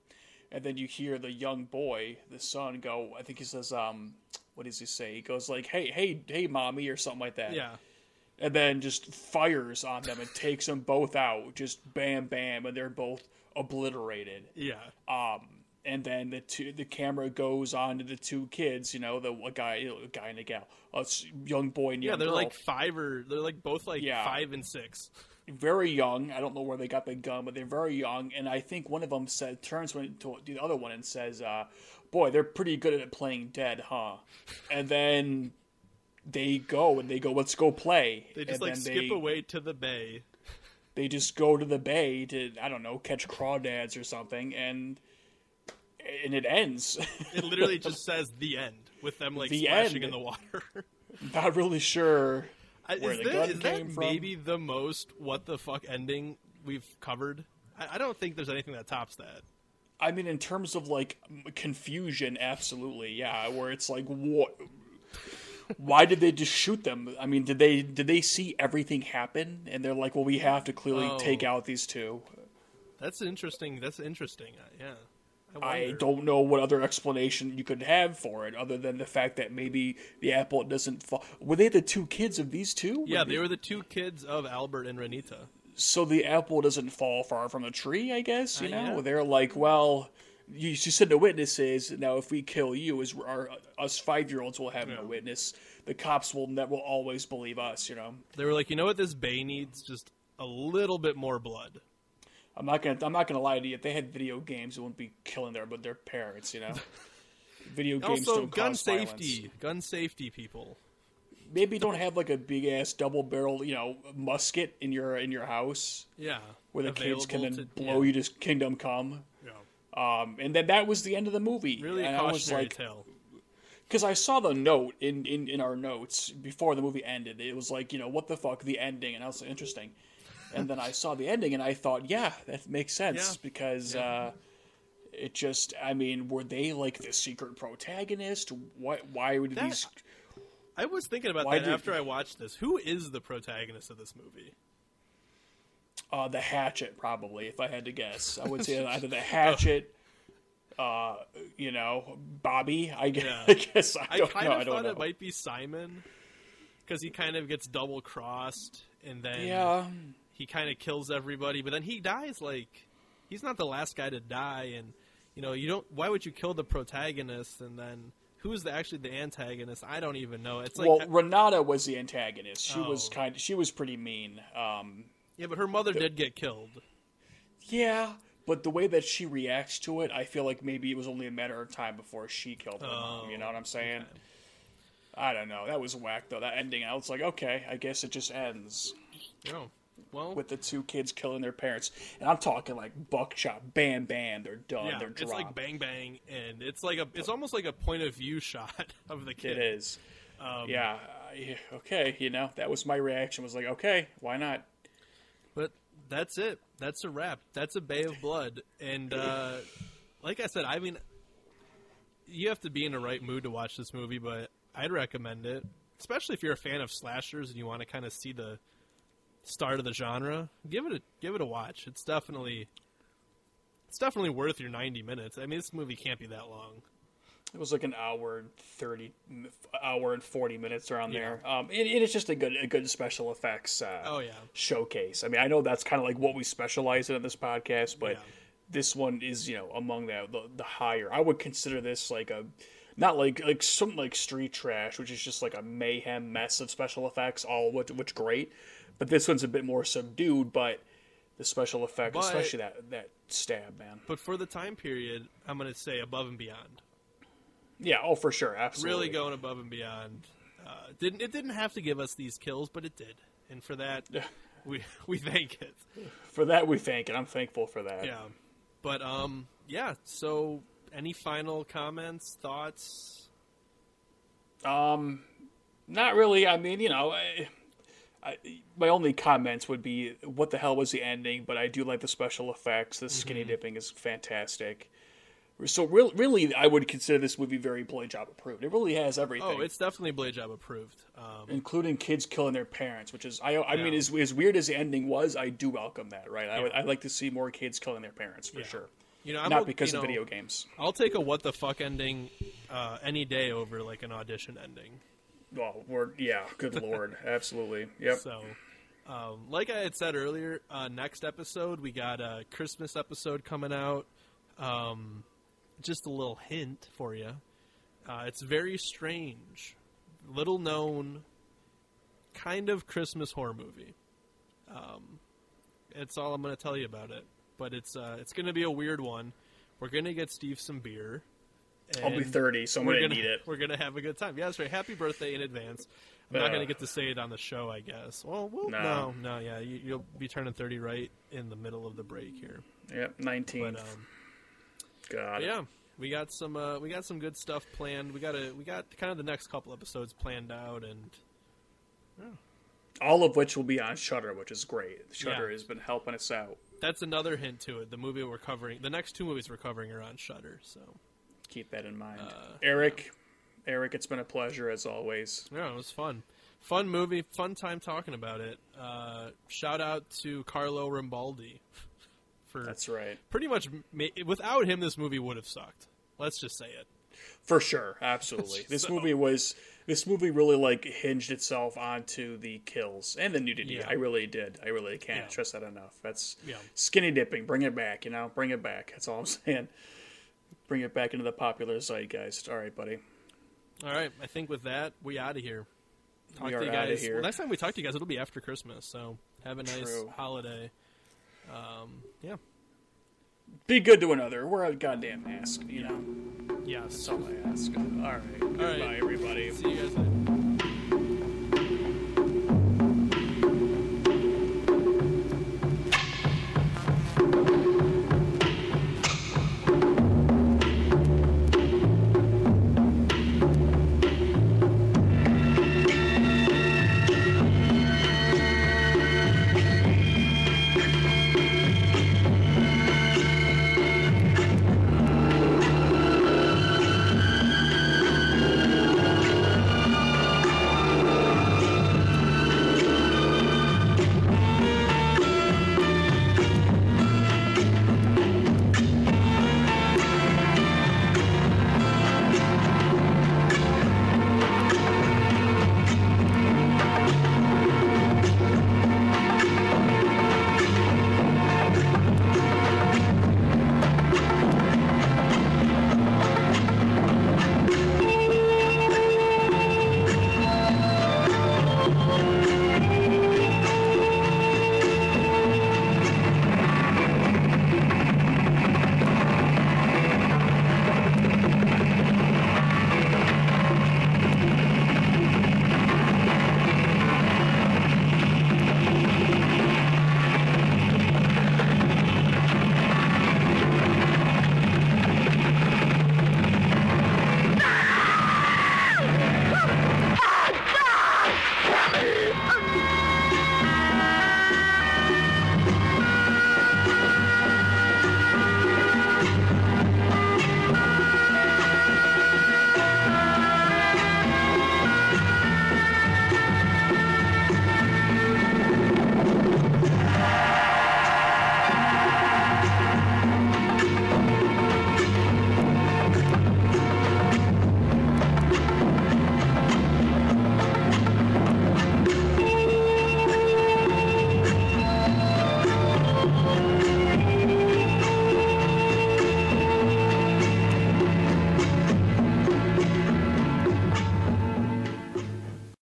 And then you hear the young boy, the son, go. I think he says, um, what does he say? He goes like, "Hey, hey, hey, mommy," or something like that yeah and then just fires on them and takes them both out. Just bam, bam, and they're both obliterated. yeah Um, and then the two, the camera goes on to the two kids. You know, the a guy, a guy and a gal, a young boy and yeah they're girl. like five or they're like both like Yeah. five and six very young. I don't know where they got the gun, but they're very young. And I think one of them said turns to the other one and says, uh, "Boy, they're pretty good at playing dead, huh?" And then they go and they go, "Let's go play." they just and like skip they, away to the bay they just go to the bay to I don't know catch crawdads or something, and and it ends. It literally just says the end with them like The splashing end. in the water. Not really sure. Where is the that, gun is that from. maybe the most what the fuck ending we've covered? I, I don't think there's anything that tops that. I mean, in terms of like confusion, absolutely, yeah. Where it's like, what? Why did they just shoot them? I mean, did they did they see everything happen? And they're like, well, we have to clearly Oh. take out these two. That's interesting. That's interesting. Uh, yeah. I wonder. don't know what other explanation you could have for it, other than the fact that maybe the apple doesn't fall. Were they the two kids of these two? Yeah, Were they were the two kids of Albert and Renata. so the apple doesn't fall far from the tree, I guess. You Uh, know, yeah. they're like, well, you, you said the witnesses. Now, if we kill you, as our us five year olds will have no witness. The cops will ne- will always believe us. You know, They were like, you know what, this bay needs just a little bit more blood. I'm not gonna I'm not gonna lie to you. If they had video games, it wouldn't be killing their but their parents. You know, video games also, don't gun safety. violence. Gun safety, people. Maybe don't have like a big ass double barrel, you know, musket in your in your house Yeah. where the kids can then to- blow yeah. you to kingdom come. Yeah. Um, and then that was the end of the movie. Really and a I was like, tale. because I saw the note in, in, in our notes before the movie ended. It was like, you know, what the fuck, the ending, and I was like, interesting. And then I saw the ending, and I thought, yeah, that makes sense Yeah. because uh, it just, I mean, were they like the secret protagonist? Why, why would That- these? I was thinking about that did- after I watched this. Who is the protagonist of this movie? Uh, the Hatchet, probably, if I had to guess. I would say either the Hatchet. Uh, you know, Bobby. I guess. Yeah. I, guess I I don't kind know. of I thought know. it might be Simon because he kind of gets double crossed and then Yeah. He kind of kills everybody, but then he dies like he's not the last guy to die, and you know you don't. Why would you kill the protagonist and then who's the, actually the antagonist? I don't even know. It's like well, Renata was the antagonist. She was Oh. kind. She was pretty mean. Um, yeah, but her mother did get killed. yeah, but the way that she reacts to it, I feel like maybe it was only a matter of time before she killed her mom. You know what I'm saying? okay. I don't know. That was whack though. That ending, I was like, okay, I guess it just ends. No. Well, with the two kids killing their parents, and I'm talking like buckshot, bam, bam, they're done, yeah, they're dropped. it's like bang bang, and it's like a it's almost like a point of view shot of the kid. It is. Um, yeah, uh, yeah, okay, you know, that was my reaction. Was like, okay, why not? But that's it. That's a wrap. That's a Bay of Blood. And uh, like I said, I mean, you have to be in the right mood to watch this movie, but I'd recommend it, especially if you're a fan of slashers and you want to kind of see the start of the genre. Give it a give it a watch. It's definitely it's definitely worth your 90 minutes. I mean, this movie can't be that long. It was like an hour and thirty, hour and forty minutes around Yeah. there. Um, it, it is just a good, a good special effects. Uh, Oh yeah. showcase. I mean, I know that's kind of like what we specialize in on this podcast, but Yeah. this one is, you know, among the, the the higher. I would consider this like a not like like something like Street Trash, which is just like a mayhem mess of special effects, all which, which great. But this one's a bit more subdued, but the special effects, But- especially that that stab, man. But for the time period, I'm going to say above and beyond. Yeah, oh for sure, absolutely. really going above and beyond. Uh, didn't it didn't have to give us these kills, but it did, and for that we we thank it. For that we thank it. I'm thankful for that. Yeah, but um, yeah. So, any final comments, thoughts? Um, not really. I mean, you know, I, I, my only comments would be, what the hell was the ending? But I do like the special effects. The skinny Mm-hmm. dipping is fantastic. So really, really, I would consider this movie very Blade Job approved. It really has everything, Oh, it's definitely Blade Job approved. Um, including kids killing their parents, which is I. I mean, Yeah. as, as weird as the ending was, I do welcome that. Right? I Yeah. I'd like to see more kids killing their parents for Yeah. sure. you know, I'm Not o- because you of video games. I'll take a what the fuck ending uh, any day over like an audition ending. Well, we're yeah. Good lord, absolutely. Yep. So, um, like I had said earlier, uh, next episode we got a Christmas episode coming out. Um, just a little hint for you. Uh, it's very strange, little known, kind of Christmas horror movie. Um, it's all I'm going to tell you about it. But it's uh, it's going to be a weird one. We're going to get Steve some beer. I'll be thirty, so I'm gonna, gonna need it. We're gonna have a good time. Yeah, that's right. Happy birthday in advance. I'm not Uh. gonna get to say it on the show, I guess. Well, well No. no, no, yeah, you, you'll be turning 30 right in the middle of the break here. Yep, nineteen. But um, God. yeah, we got some uh, we got some good stuff planned. We got a we got kind of the next couple episodes planned out, and all of which will be on Shudder, which is great. Shudder Yeah. has been helping us out. that's another hint to it. The movie we're covering, the next two movies we're covering are on Shudder. So Keep that in mind. Uh, Eric, Eric, it's been a pleasure as always. yeah, it was fun. Fun movie, fun time talking about it. Uh, shout out to Carlo Rambaldi for That's right, pretty much without him this movie would have sucked let's just say it for sure, absolutely. This So- movie was this movie really like hinged itself onto the kills and the nudity. Yeah. I really did. I really can't Yeah. stress that enough. That's Yeah. skinny dipping. Bring it back. You know, bring it back. That's all I'm saying. Bring it back into the popular zeitgeist. All right, buddy. all right i think with that we out of here talk We to are you guys here. well, next time we talk to you guys it'll be after christmas so have a nice True. holiday um, yeah Be good to another. Wear a goddamn mask. You know, yes that's all I ask. All right. Goodbye, right. everybody. see you guys later